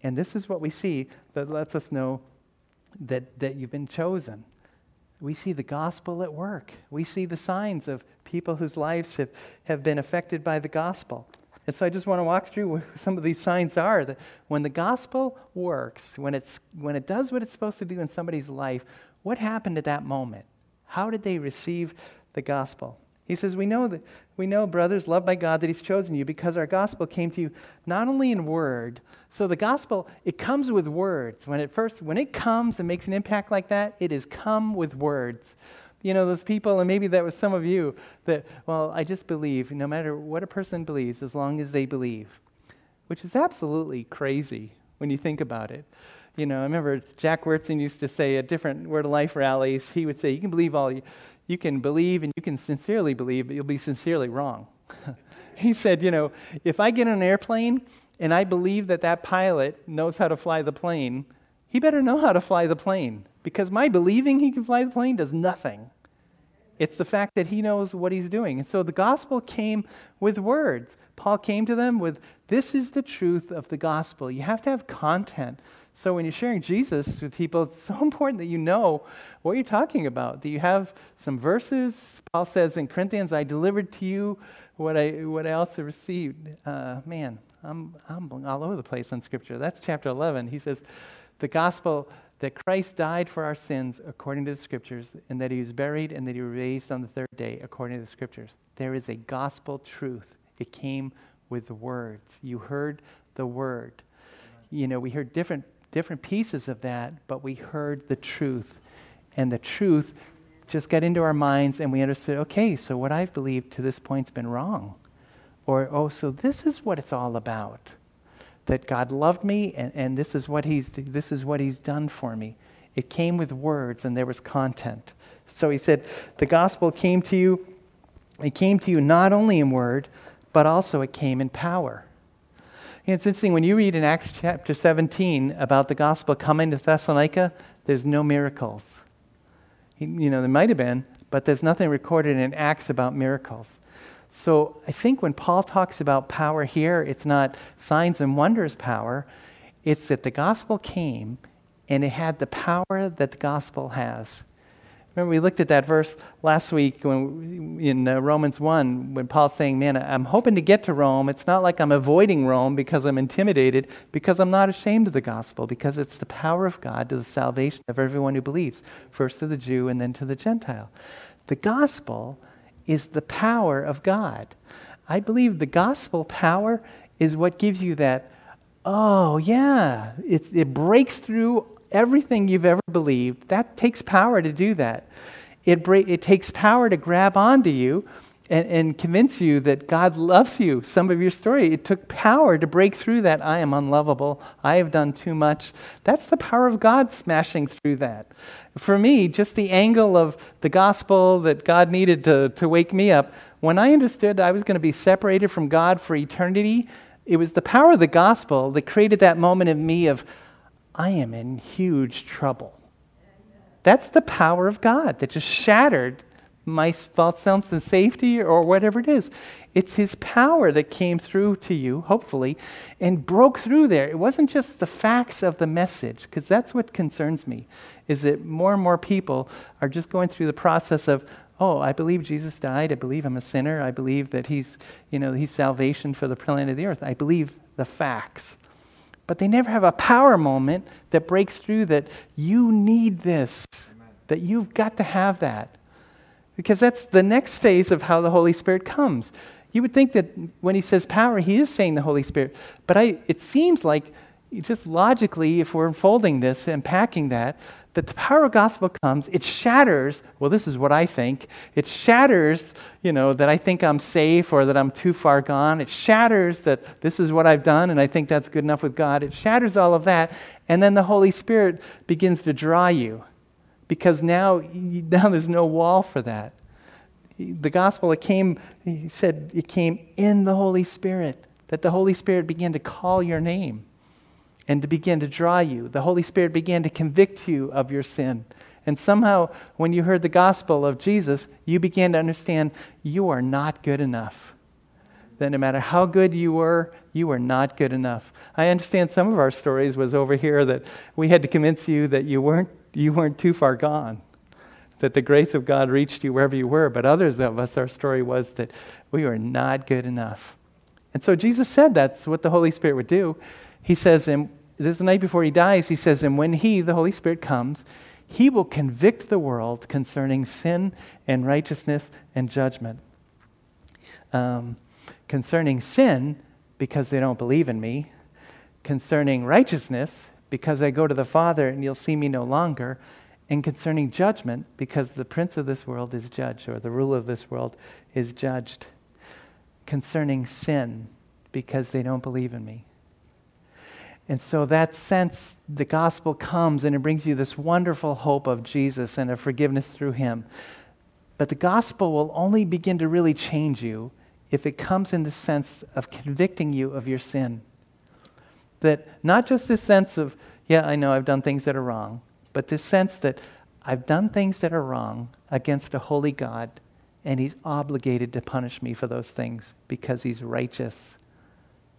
And this is what we see that lets us know that, that you've been chosen. We see the gospel at work. We see the signs of people whose lives have, have been affected by the gospel. And so I just want to walk through what some of these signs are that when the gospel works, when, it's, when it does what it's supposed to do in somebody's life, what happened at that moment? How did they receive the gospel? He says, We know that we know, brothers, loved by God, that He's chosen you because our gospel came to you not only in word. So the gospel, it comes with words. When it first, when it comes and makes an impact like that, it has come with words. You know, those people, and maybe that was some of you, that, well, I just believe, no matter what a person believes, as long as they believe, which is absolutely crazy when you think about it. You know, I remember Jack Wyrtzen used to say at different Word of Life rallies, he would say, You can believe all you you can believe and you can sincerely believe, but you'll be sincerely wrong. he said, You know, if I get on an airplane and I believe that that pilot knows how to fly the plane, he better know how to fly the plane because my believing he can fly the plane does nothing. It's the fact that he knows what he's doing. And so the gospel came with words. Paul came to them with, This is the truth of the gospel. You have to have content. So when you're sharing Jesus with people, it's so important that you know what you're talking about. Do you have some verses? Paul says in Corinthians, I delivered to you what I, what I also received. Uh, man, I'm, I'm all over the place on Scripture. That's chapter 11. He says, the gospel that Christ died for our sins according to the Scriptures, and that he was buried, and that he was raised on the third day according to the Scriptures. There is a gospel truth. It came with the words. You heard the word. You know, we heard different different pieces of that, but we heard the truth. And the truth just got into our minds, and we understood okay, so what I've believed to this point's been wrong. Or, oh, so this is what it's all about. That God loved me, and, and this, is what he's, this is what He's done for me. It came with words, and there was content. So he said, The gospel came to you, it came to you not only in word, but also it came in power. It's interesting when you read in Acts chapter 17 about the gospel coming to Thessalonica, there's no miracles. You know, there might have been, but there's nothing recorded in Acts about miracles. So I think when Paul talks about power here, it's not signs and wonders power, it's that the gospel came and it had the power that the gospel has. Remember, we looked at that verse last week when, in uh, Romans 1 when Paul's saying, Man, I'm hoping to get to Rome. It's not like I'm avoiding Rome because I'm intimidated, because I'm not ashamed of the gospel, because it's the power of God to the salvation of everyone who believes, first to the Jew and then to the Gentile. The gospel is the power of God. I believe the gospel power is what gives you that, oh, yeah, it breaks through everything you've ever believed, that takes power to do that. It, it takes power to grab onto you and, and convince you that God loves you. Some of your story, it took power to break through that I am unlovable, I have done too much. That's the power of God smashing through that. For me, just the angle of the gospel that God needed to, to wake me up, when I understood I was going to be separated from God for eternity, it was the power of the gospel that created that moment in me of, I am in huge trouble. That's the power of God that just shattered my false sense of safety or whatever it is. It's His power that came through to you, hopefully, and broke through there. It wasn't just the facts of the message, because that's what concerns me, is that more and more people are just going through the process of, oh, I believe Jesus died. I believe I'm a sinner. I believe that He's, you know, He's salvation for the planet of the earth. I believe the facts. But they never have a power moment that breaks through that you need this, Amen. that you've got to have that. Because that's the next phase of how the Holy Spirit comes. You would think that when he says power, he is saying the Holy Spirit. But I, it seems like, just logically, if we're unfolding this and packing that, that the power of gospel comes, it shatters, well, this is what I think. It shatters, you know, that I think I'm safe or that I'm too far gone. It shatters that this is what I've done and I think that's good enough with God. It shatters all of that. And then the Holy Spirit begins to draw you because now, now there's no wall for that. The gospel, it came, he said, it came in the Holy Spirit, that the Holy Spirit began to call your name and to begin to draw you. The Holy Spirit began to convict you of your sin. And somehow, when you heard the gospel of Jesus, you began to understand you are not good enough. That no matter how good you were, you were not good enough. I understand some of our stories was over here that we had to convince you that you weren't you weren't too far gone, that the grace of God reached you wherever you were. But others of us, our story was that we were not good enough. And so Jesus said that's what the Holy Spirit would do. He says, and this is the night before he dies, he says, and when he, the Holy Spirit, comes, he will convict the world concerning sin and righteousness and judgment. Um, concerning sin, because they don't believe in me. Concerning righteousness, because I go to the Father and you'll see me no longer. And concerning judgment, because the prince of this world is judged, or the ruler of this world is judged. Concerning sin, because they don't believe in me. And so that sense, the gospel comes and it brings you this wonderful hope of Jesus and of forgiveness through him. But the gospel will only begin to really change you if it comes in the sense of convicting you of your sin. That not just this sense of, yeah, I know I've done things that are wrong, but this sense that I've done things that are wrong against a holy God, and He's obligated to punish me for those things because He's righteous.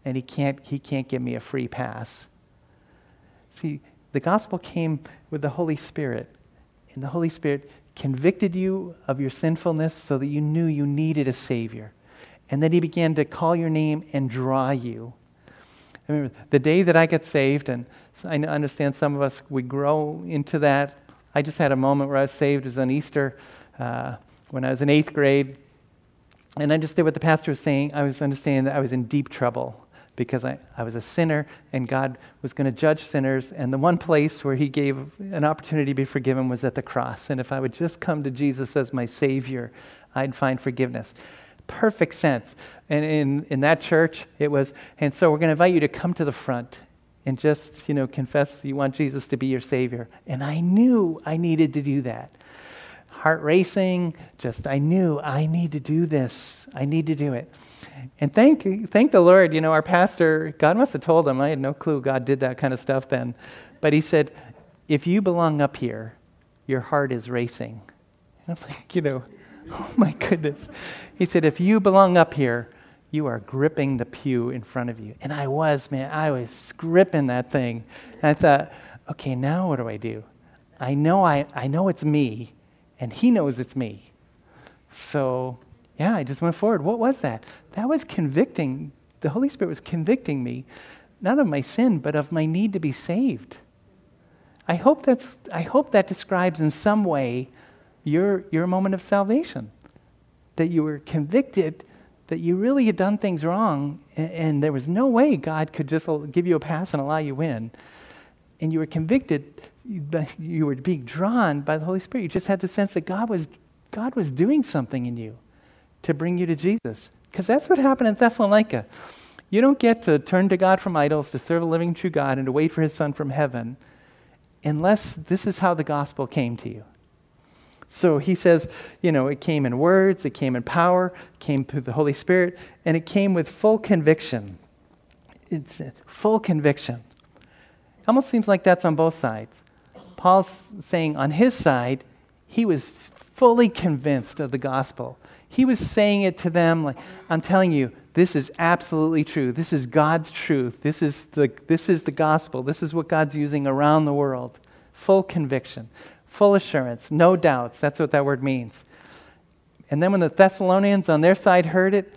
And He can't, he can't give me a free pass. See, the gospel came with the Holy Spirit, and the Holy Spirit convicted you of your sinfulness so that you knew you needed a Savior. And then He began to call your name and draw you. I remember the day that I got saved, and I understand some of us, we grow into that. I just had a moment where I was saved. It was on Easter uh, when I was in eighth grade. And I just did what the pastor was saying. I was understanding that I was in deep trouble because I, I was a sinner and God was going to judge sinners. And the one place where He gave an opportunity to be forgiven was at the cross. And if I would just come to Jesus as my Savior, I'd find forgiveness perfect sense. And in, in that church, it was, and so we're going to invite you to come to the front and just, you know, confess you want Jesus to be your Savior. And I knew I needed to do that. Heart racing, just I knew I need to do this. I need to do it. And thank, thank the Lord, you know, our pastor, God must have told him, I had no clue God did that kind of stuff then. But he said, if you belong up here, your heart is racing. And I was like, you know, oh my goodness. He said, If you belong up here, you are gripping the pew in front of you. And I was, man, I was gripping that thing. And I thought, okay, now what do I do? I know I, I know it's me, and he knows it's me. So, yeah, I just went forward. What was that? That was convicting. The Holy Spirit was convicting me, not of my sin, but of my need to be saved. I hope, that's, I hope that describes in some way your, your moment of salvation that you were convicted that you really had done things wrong, and, and, there was no way God could just give you a pass and allow you in. And you were convicted, that you were being drawn by the Holy Spirit. You just had the sense that God was, God was doing something in you to bring you to Jesus. Because that's what happened in Thessalonica. You don't get to turn to God from idols, to serve a living true God, and to wait for his Son from heaven unless this is how the gospel came to you. So he says, you know, it came in words, it came in power, came through the Holy Spirit, and it came with full conviction. It's uh, full conviction. Almost seems like that's on both sides. Paul's saying on his side, he was fully convinced of the gospel. He was saying it to them like, I'm telling you, this is absolutely true. This is God's truth. This is the, this is the gospel. This is what God's using around the world. Full conviction, full assurance, no doubts. That's what that word means. And then when the Thessalonians on their side heard it,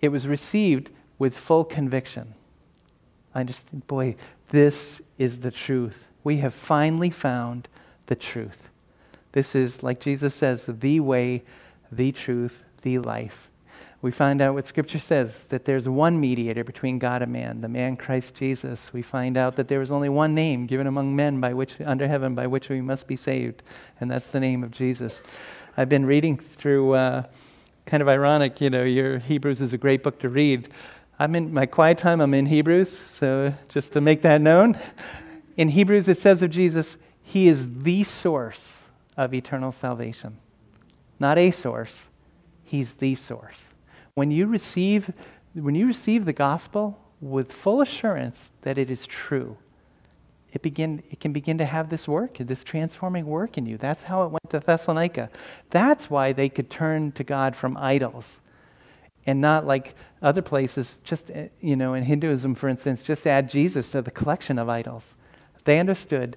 it was received with full conviction. I just think, boy, this is the truth. We have finally found the truth. This is, like Jesus says, the way, the truth, the life. We find out what Scripture says that there's one mediator between God and man, the man Christ Jesus. We find out that there is only one name given among men by which, under heaven by which we must be saved, and that's the name of Jesus. I've been reading through, uh, kind of ironic, you know, your Hebrews is a great book to read. I'm in my quiet time, I'm in Hebrews, so just to make that known. In Hebrews, it says of Jesus, He is the source of eternal salvation. Not a source, He's the source. When you receive, when you receive the gospel with full assurance that it is true, it, begin, it can begin to have this work, this transforming work in you. That's how it went to Thessalonica. That's why they could turn to God from idols and not like other places, just, eh, you know, in Hinduism, for instance, just add Jesus to the collection of idols. They understood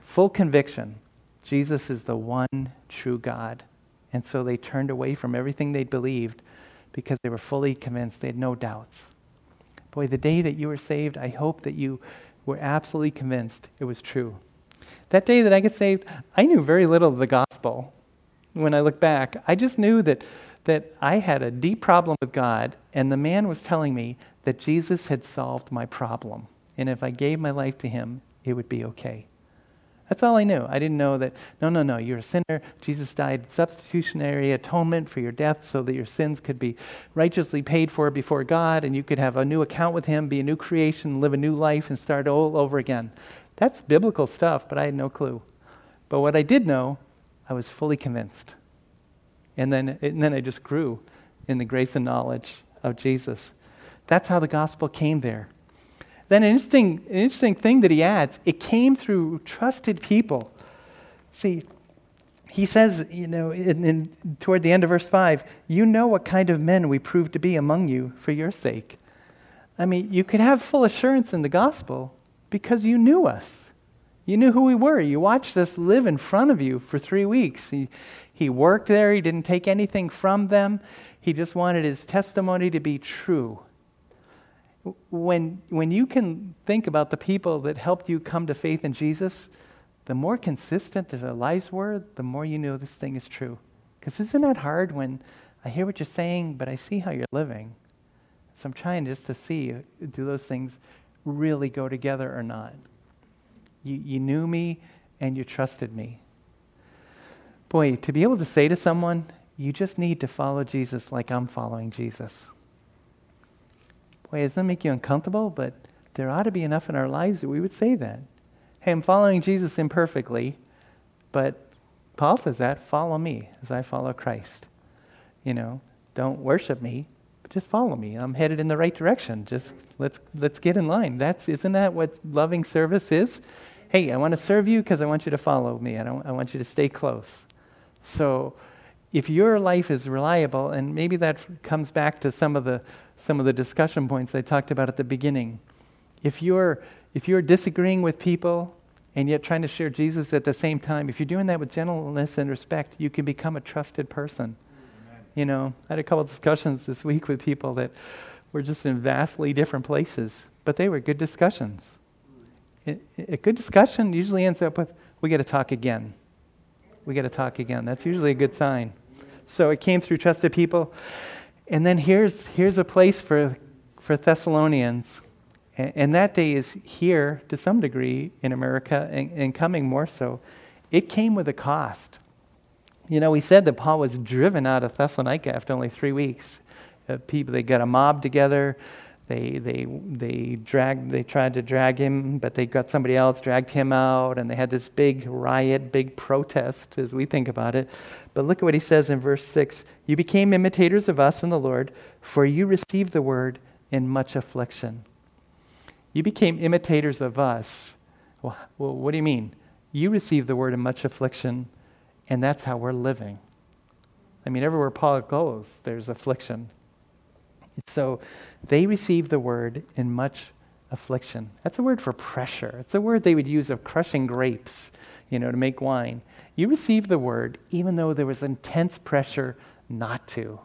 full conviction Jesus is the one true God. And so they turned away from everything they believed because they were fully convinced. They had no doubts. Boy, the day that you were saved, I hope that you were absolutely convinced it was true. That day that I got saved, I knew very little of the gospel. When I look back, I just knew that that I had a deep problem with God, and the man was telling me that Jesus had solved my problem. And if I gave my life to him, it would be okay. That's all I knew. I didn't know that, no, no, no, you're a sinner. Jesus died substitutionary atonement for your death so that your sins could be righteously paid for before God and you could have a new account with Him, be a new creation, live a new life, and start all over again. That's biblical stuff, but I had no clue. But what I did know, I was fully convinced. And then, and then I just grew in the grace and knowledge of Jesus. That's how the gospel came there. Then an interesting, an interesting thing that he adds, it came through trusted people. See, he says, you know, in, in, toward the end of verse 5, you know what kind of men we proved to be among you for your sake. I mean, you could have full assurance in the gospel because you knew us. You knew who we were. You watched us live in front of you for three weeks. He, he worked there, he didn't take anything from them. He just wanted his testimony to be true. When, when you can think about the people that helped you come to faith in Jesus, the more consistent their lives were, the more you know this thing is true. Because isn't that hard when I hear what you're saying, but I see how you're living? So I'm trying just to see do those things really go together or not? You, you knew me and you trusted me. Boy, to be able to say to someone, you just need to follow Jesus like I'm following Jesus. Boy, does that make you uncomfortable? But there ought to be enough in our lives that we would say that. Hey, I'm following Jesus imperfectly, but Paul says that follow me as I follow Christ. You know, don't worship me, but just follow me. I'm headed in the right direction. Just let's let's get in line. That's isn't that what loving service is? Hey, I want to serve you because I want you to follow me. I, don't, I want you to stay close. So if your life is reliable, and maybe that comes back to some of the, some of the discussion points I talked about at the beginning. If you're, if you're disagreeing with people and yet trying to share Jesus at the same time, if you're doing that with gentleness and respect, you can become a trusted person. Amen. You know, I had a couple discussions this week with people that were just in vastly different places, but they were good discussions. a good discussion usually ends up with, we got to talk again we got to talk again. That's usually a good sign. So it came through trusted people. And then here's, here's a place for, for Thessalonians. And, and that day is here to some degree in America and, and coming more so. It came with a cost. You know, we said that Paul was driven out of Thessalonica after only three weeks. Uh, people, they got a mob together. They, they, they, dragged, they tried to drag him, but they got somebody else, dragged him out, and they had this big riot, big protest as we think about it. But look at what he says in verse 6 You became imitators of us in the Lord, for you received the word in much affliction. You became imitators of us. Well, what do you mean? You received the word in much affliction, and that's how we're living. I mean, everywhere Paul goes, there's affliction. So they received the word in much affliction. That's a word for pressure. It's a word they would use of crushing grapes, you know, to make wine. You received the word even though there was intense pressure not to.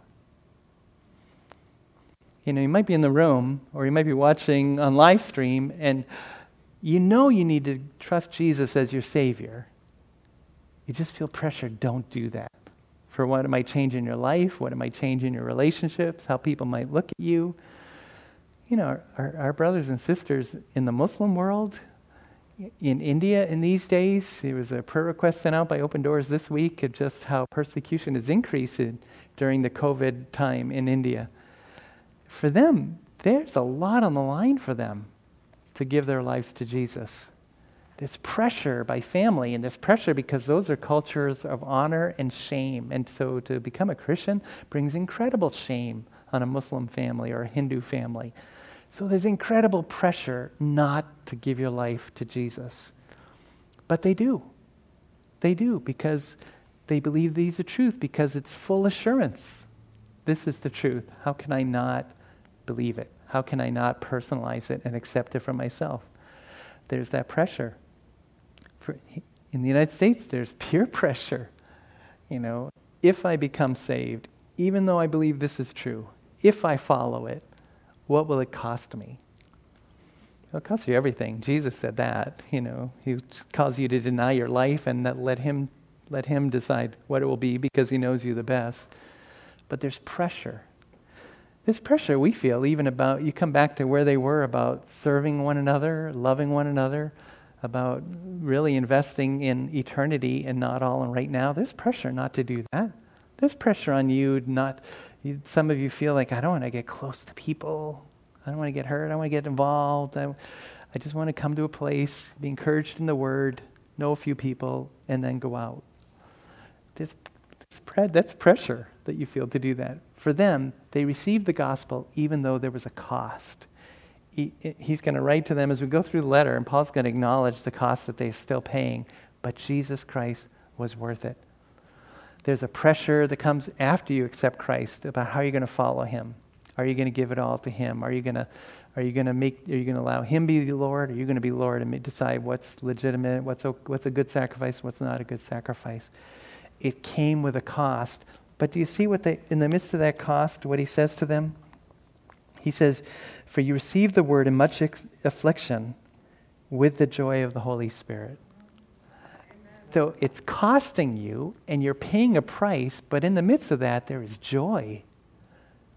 You know, you might be in the room or you might be watching on live stream and you know you need to trust Jesus as your Savior. You just feel pressure. Don't do that for what it might change in your life, what it might change in your relationships, how people might look at you. You know, our, our brothers and sisters in the Muslim world, in India in these days, there was a prayer request sent out by Open Doors this week of just how persecution is increasing during the COVID time in India. For them, there's a lot on the line for them to give their lives to Jesus. There's pressure by family, and there's pressure because those are cultures of honor and shame. And so to become a Christian brings incredible shame on a Muslim family or a Hindu family. So there's incredible pressure not to give your life to Jesus. But they do. They do because they believe these are truth, because it's full assurance. This is the truth. How can I not believe it? How can I not personalize it and accept it for myself? There's that pressure in the United States, there's peer pressure. You know, if I become saved, even though I believe this is true, if I follow it, what will it cost me? It'll cost you everything. Jesus said that. You know, He calls you to deny your life and let Him let Him decide what it will be because He knows you the best. But there's pressure. This pressure we feel even about you come back to where they were about serving one another, loving one another, about really investing in eternity and not all in right now, there's pressure not to do that. There's pressure on you not, you, some of you feel like, I don't want to get close to people. I don't want to get hurt. I don't want to get involved. I, I just want to come to a place, be encouraged in the word, know a few people, and then go out. There's, there's that's pressure that you feel to do that. For them, they received the gospel even though there was a cost he, he's going to write to them as we go through the letter, and Paul's going to acknowledge the cost that they're still paying, but Jesus Christ was worth it. There's a pressure that comes after you accept Christ about how you're going to follow him. Are you going to give it all to him? Are you going to are you going to make are you going to allow him be the Lord? Are you going to be Lord and decide what's legitimate, what's a, what's a good sacrifice, what's not a good sacrifice? It came with a cost. But do you see what they in the midst of that cost, what he says to them? He says, For you received the word in much affliction with the joy of the Holy Spirit. So it's costing you, and you're paying a price, but in the midst of that, there is joy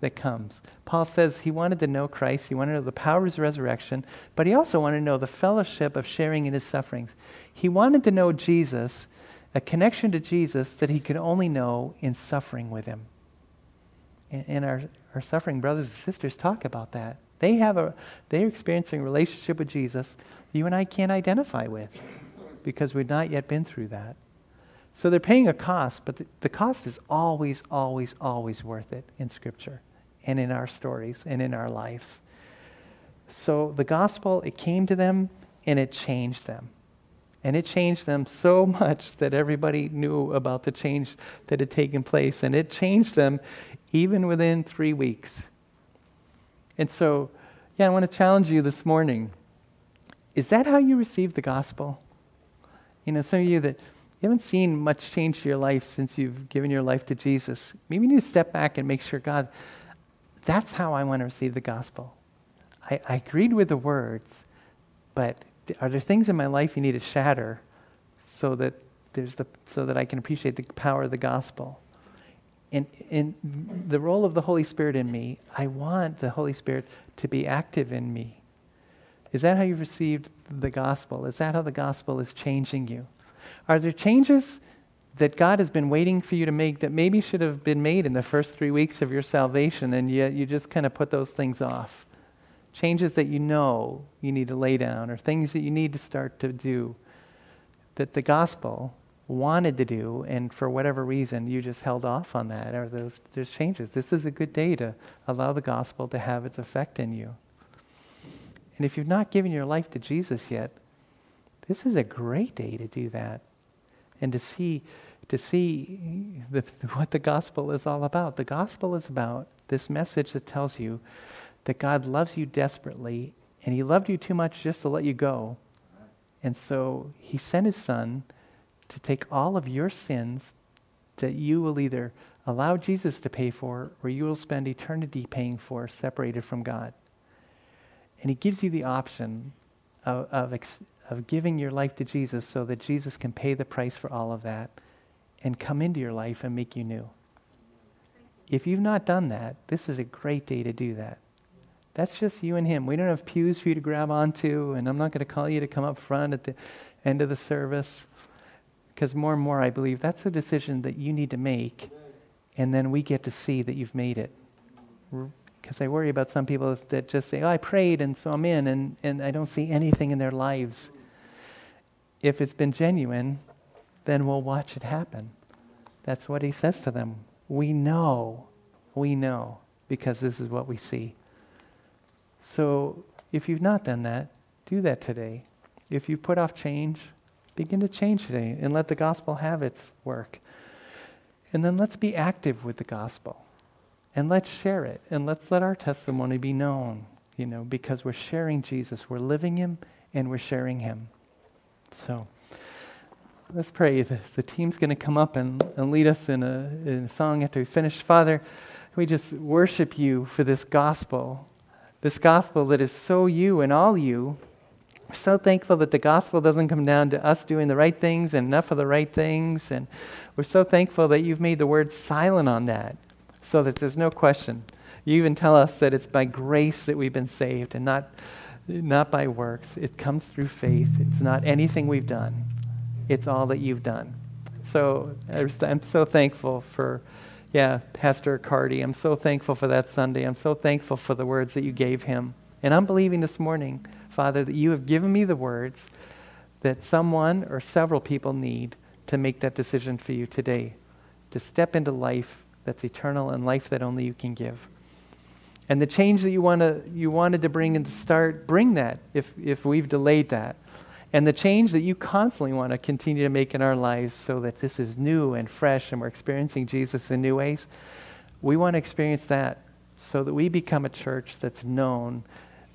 that comes. Paul says he wanted to know Christ, he wanted to know the power of his resurrection, but he also wanted to know the fellowship of sharing in his sufferings. He wanted to know Jesus, a connection to Jesus that he could only know in suffering with him. And our, our suffering brothers and sisters talk about that. They have a they're experiencing a relationship with Jesus you and I can't identify with because we've not yet been through that. So they're paying a cost, but the, the cost is always, always, always worth it in Scripture and in our stories and in our lives. So the gospel, it came to them and it changed them. And it changed them so much that everybody knew about the change that had taken place. And it changed them even within three weeks. And so, yeah, I want to challenge you this morning. Is that how you receive the gospel? You know, some of you that you haven't seen much change to your life since you've given your life to Jesus, maybe you need to step back and make sure, God, that's how I want to receive the gospel. I, I agreed with the words, but are there things in my life you need to shatter so that there's the so that I can appreciate the power of the gospel? In, in the role of the Holy Spirit in me, I want the Holy Spirit to be active in me. Is that how you've received the gospel? Is that how the gospel is changing you? Are there changes that God has been waiting for you to make that maybe should have been made in the first three weeks of your salvation, and yet you just kind of put those things off. Changes that you know you need to lay down, or things that you need to start to do that the gospel wanted to do, and for whatever reason you just held off on that, or those, those changes. This is a good day to allow the gospel to have its effect in you. And if you've not given your life to Jesus yet, this is a great day to do that and to see to see the, what the gospel is all about. The gospel is about this message that tells you that God loves you desperately and he loved you too much just to let you go. And so he sent his son to take all of your sins that you will either allow Jesus to pay for or you will spend eternity paying for separated from God. And he gives you the option of, of, ex, of giving your life to Jesus so that Jesus can pay the price for all of that and come into your life and make you new. If you've not done that, this is a great day to do that. That's just you and him. We don't have pews for you to grab onto, and I'm not going to call you to come up front at the end of the service. Because more and more, I believe that's a decision that you need to make, and then we get to see that you've made it. Because I worry about some people that just say, Oh, I prayed, and so I'm in, and, and I don't see anything in their lives. If it's been genuine, then we'll watch it happen. That's what he says to them. We know, we know, because this is what we see. So if you've not done that, do that today. If you put off change, begin to change today and let the gospel have its work. And then let's be active with the gospel. And let's share it. And let's let our testimony be known, you know, because we're sharing Jesus. We're living him and we're sharing him. So let's pray. The, the team's going to come up and, and lead us in a, in a song after we finish. Father, we just worship you for this gospel, this gospel that is so you and all you. We're so thankful that the gospel doesn't come down to us doing the right things and enough of the right things. And we're so thankful that you've made the word silent on that so that there's no question. You even tell us that it's by grace that we've been saved and not, not by works. It comes through faith. It's not anything we've done, it's all that you've done. So I'm so thankful for, yeah, Pastor Cardy. I'm so thankful for that Sunday. I'm so thankful for the words that you gave him. And I'm believing this morning, Father, that you have given me the words that someone or several people need to make that decision for you today, to step into life that's eternal and life that only you can give. And the change that you, wanna, you wanted to bring in the start, bring that if, if we've delayed that. And the change that you constantly want to continue to make in our lives so that this is new and fresh and we're experiencing Jesus in new ways, we want to experience that so that we become a church that's known,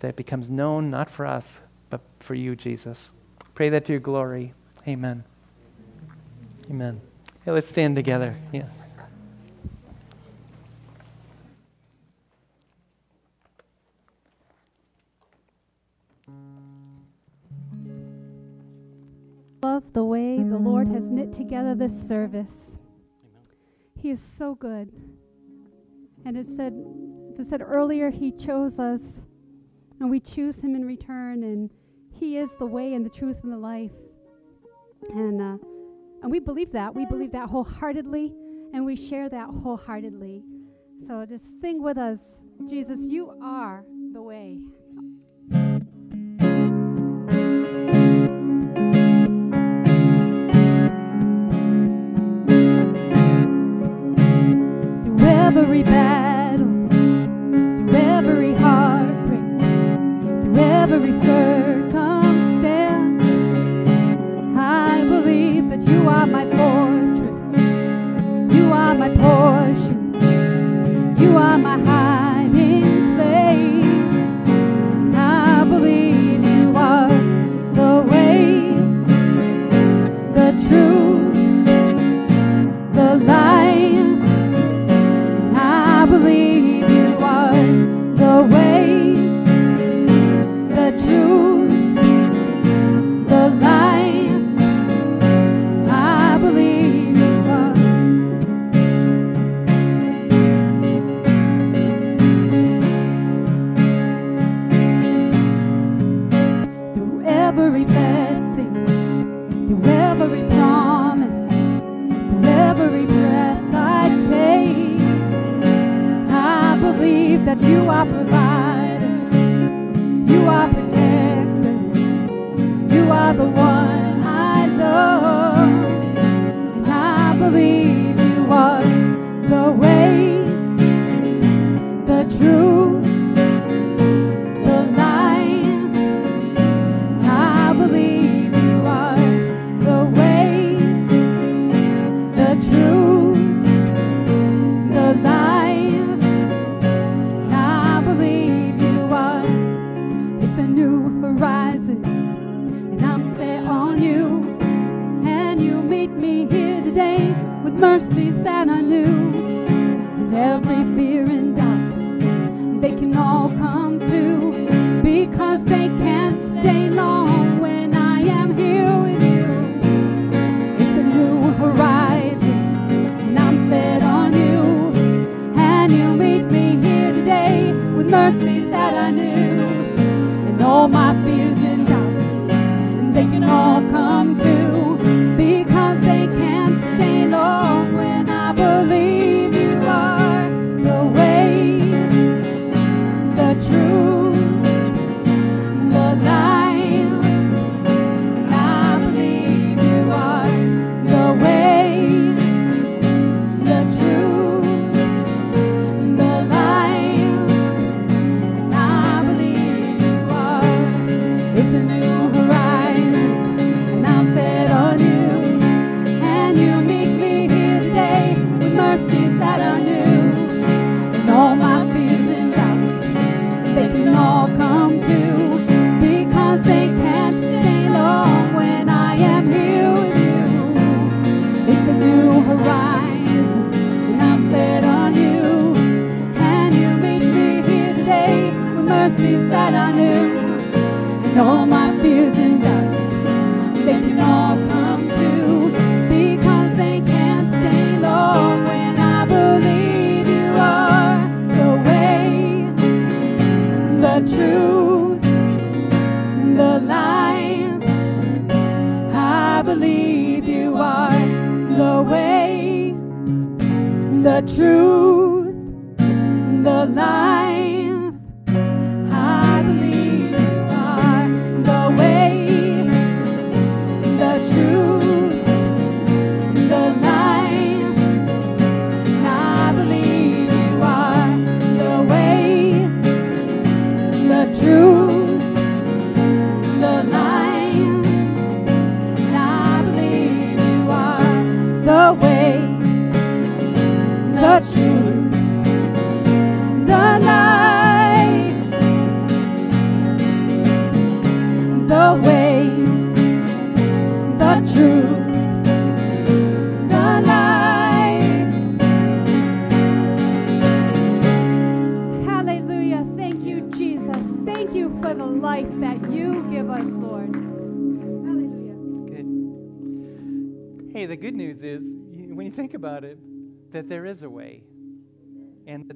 that becomes known not for us, but for you, Jesus. Pray that to your glory. Amen. Amen. Hey, let's stand together. Yeah. love the way the Lord has knit together this service. He is so good. And it said, as I said earlier, He chose us, and we choose Him in return, and He is the way and the truth and the life. And uh, and we believe that. We believe that wholeheartedly, and we share that wholeheartedly. So just sing with us, Jesus, you are the way. every battle,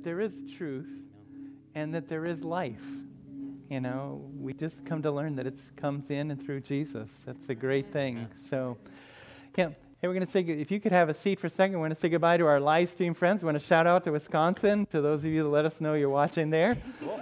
there is truth and that there is life. You know, we just come to learn that it comes in and through Jesus. That's a great thing. So, yeah. Hey, we're going to say, if you could have a seat for a second, we want to say goodbye to our live stream friends. We want to shout out to Wisconsin, to those of you that let us know you're watching there. Cool.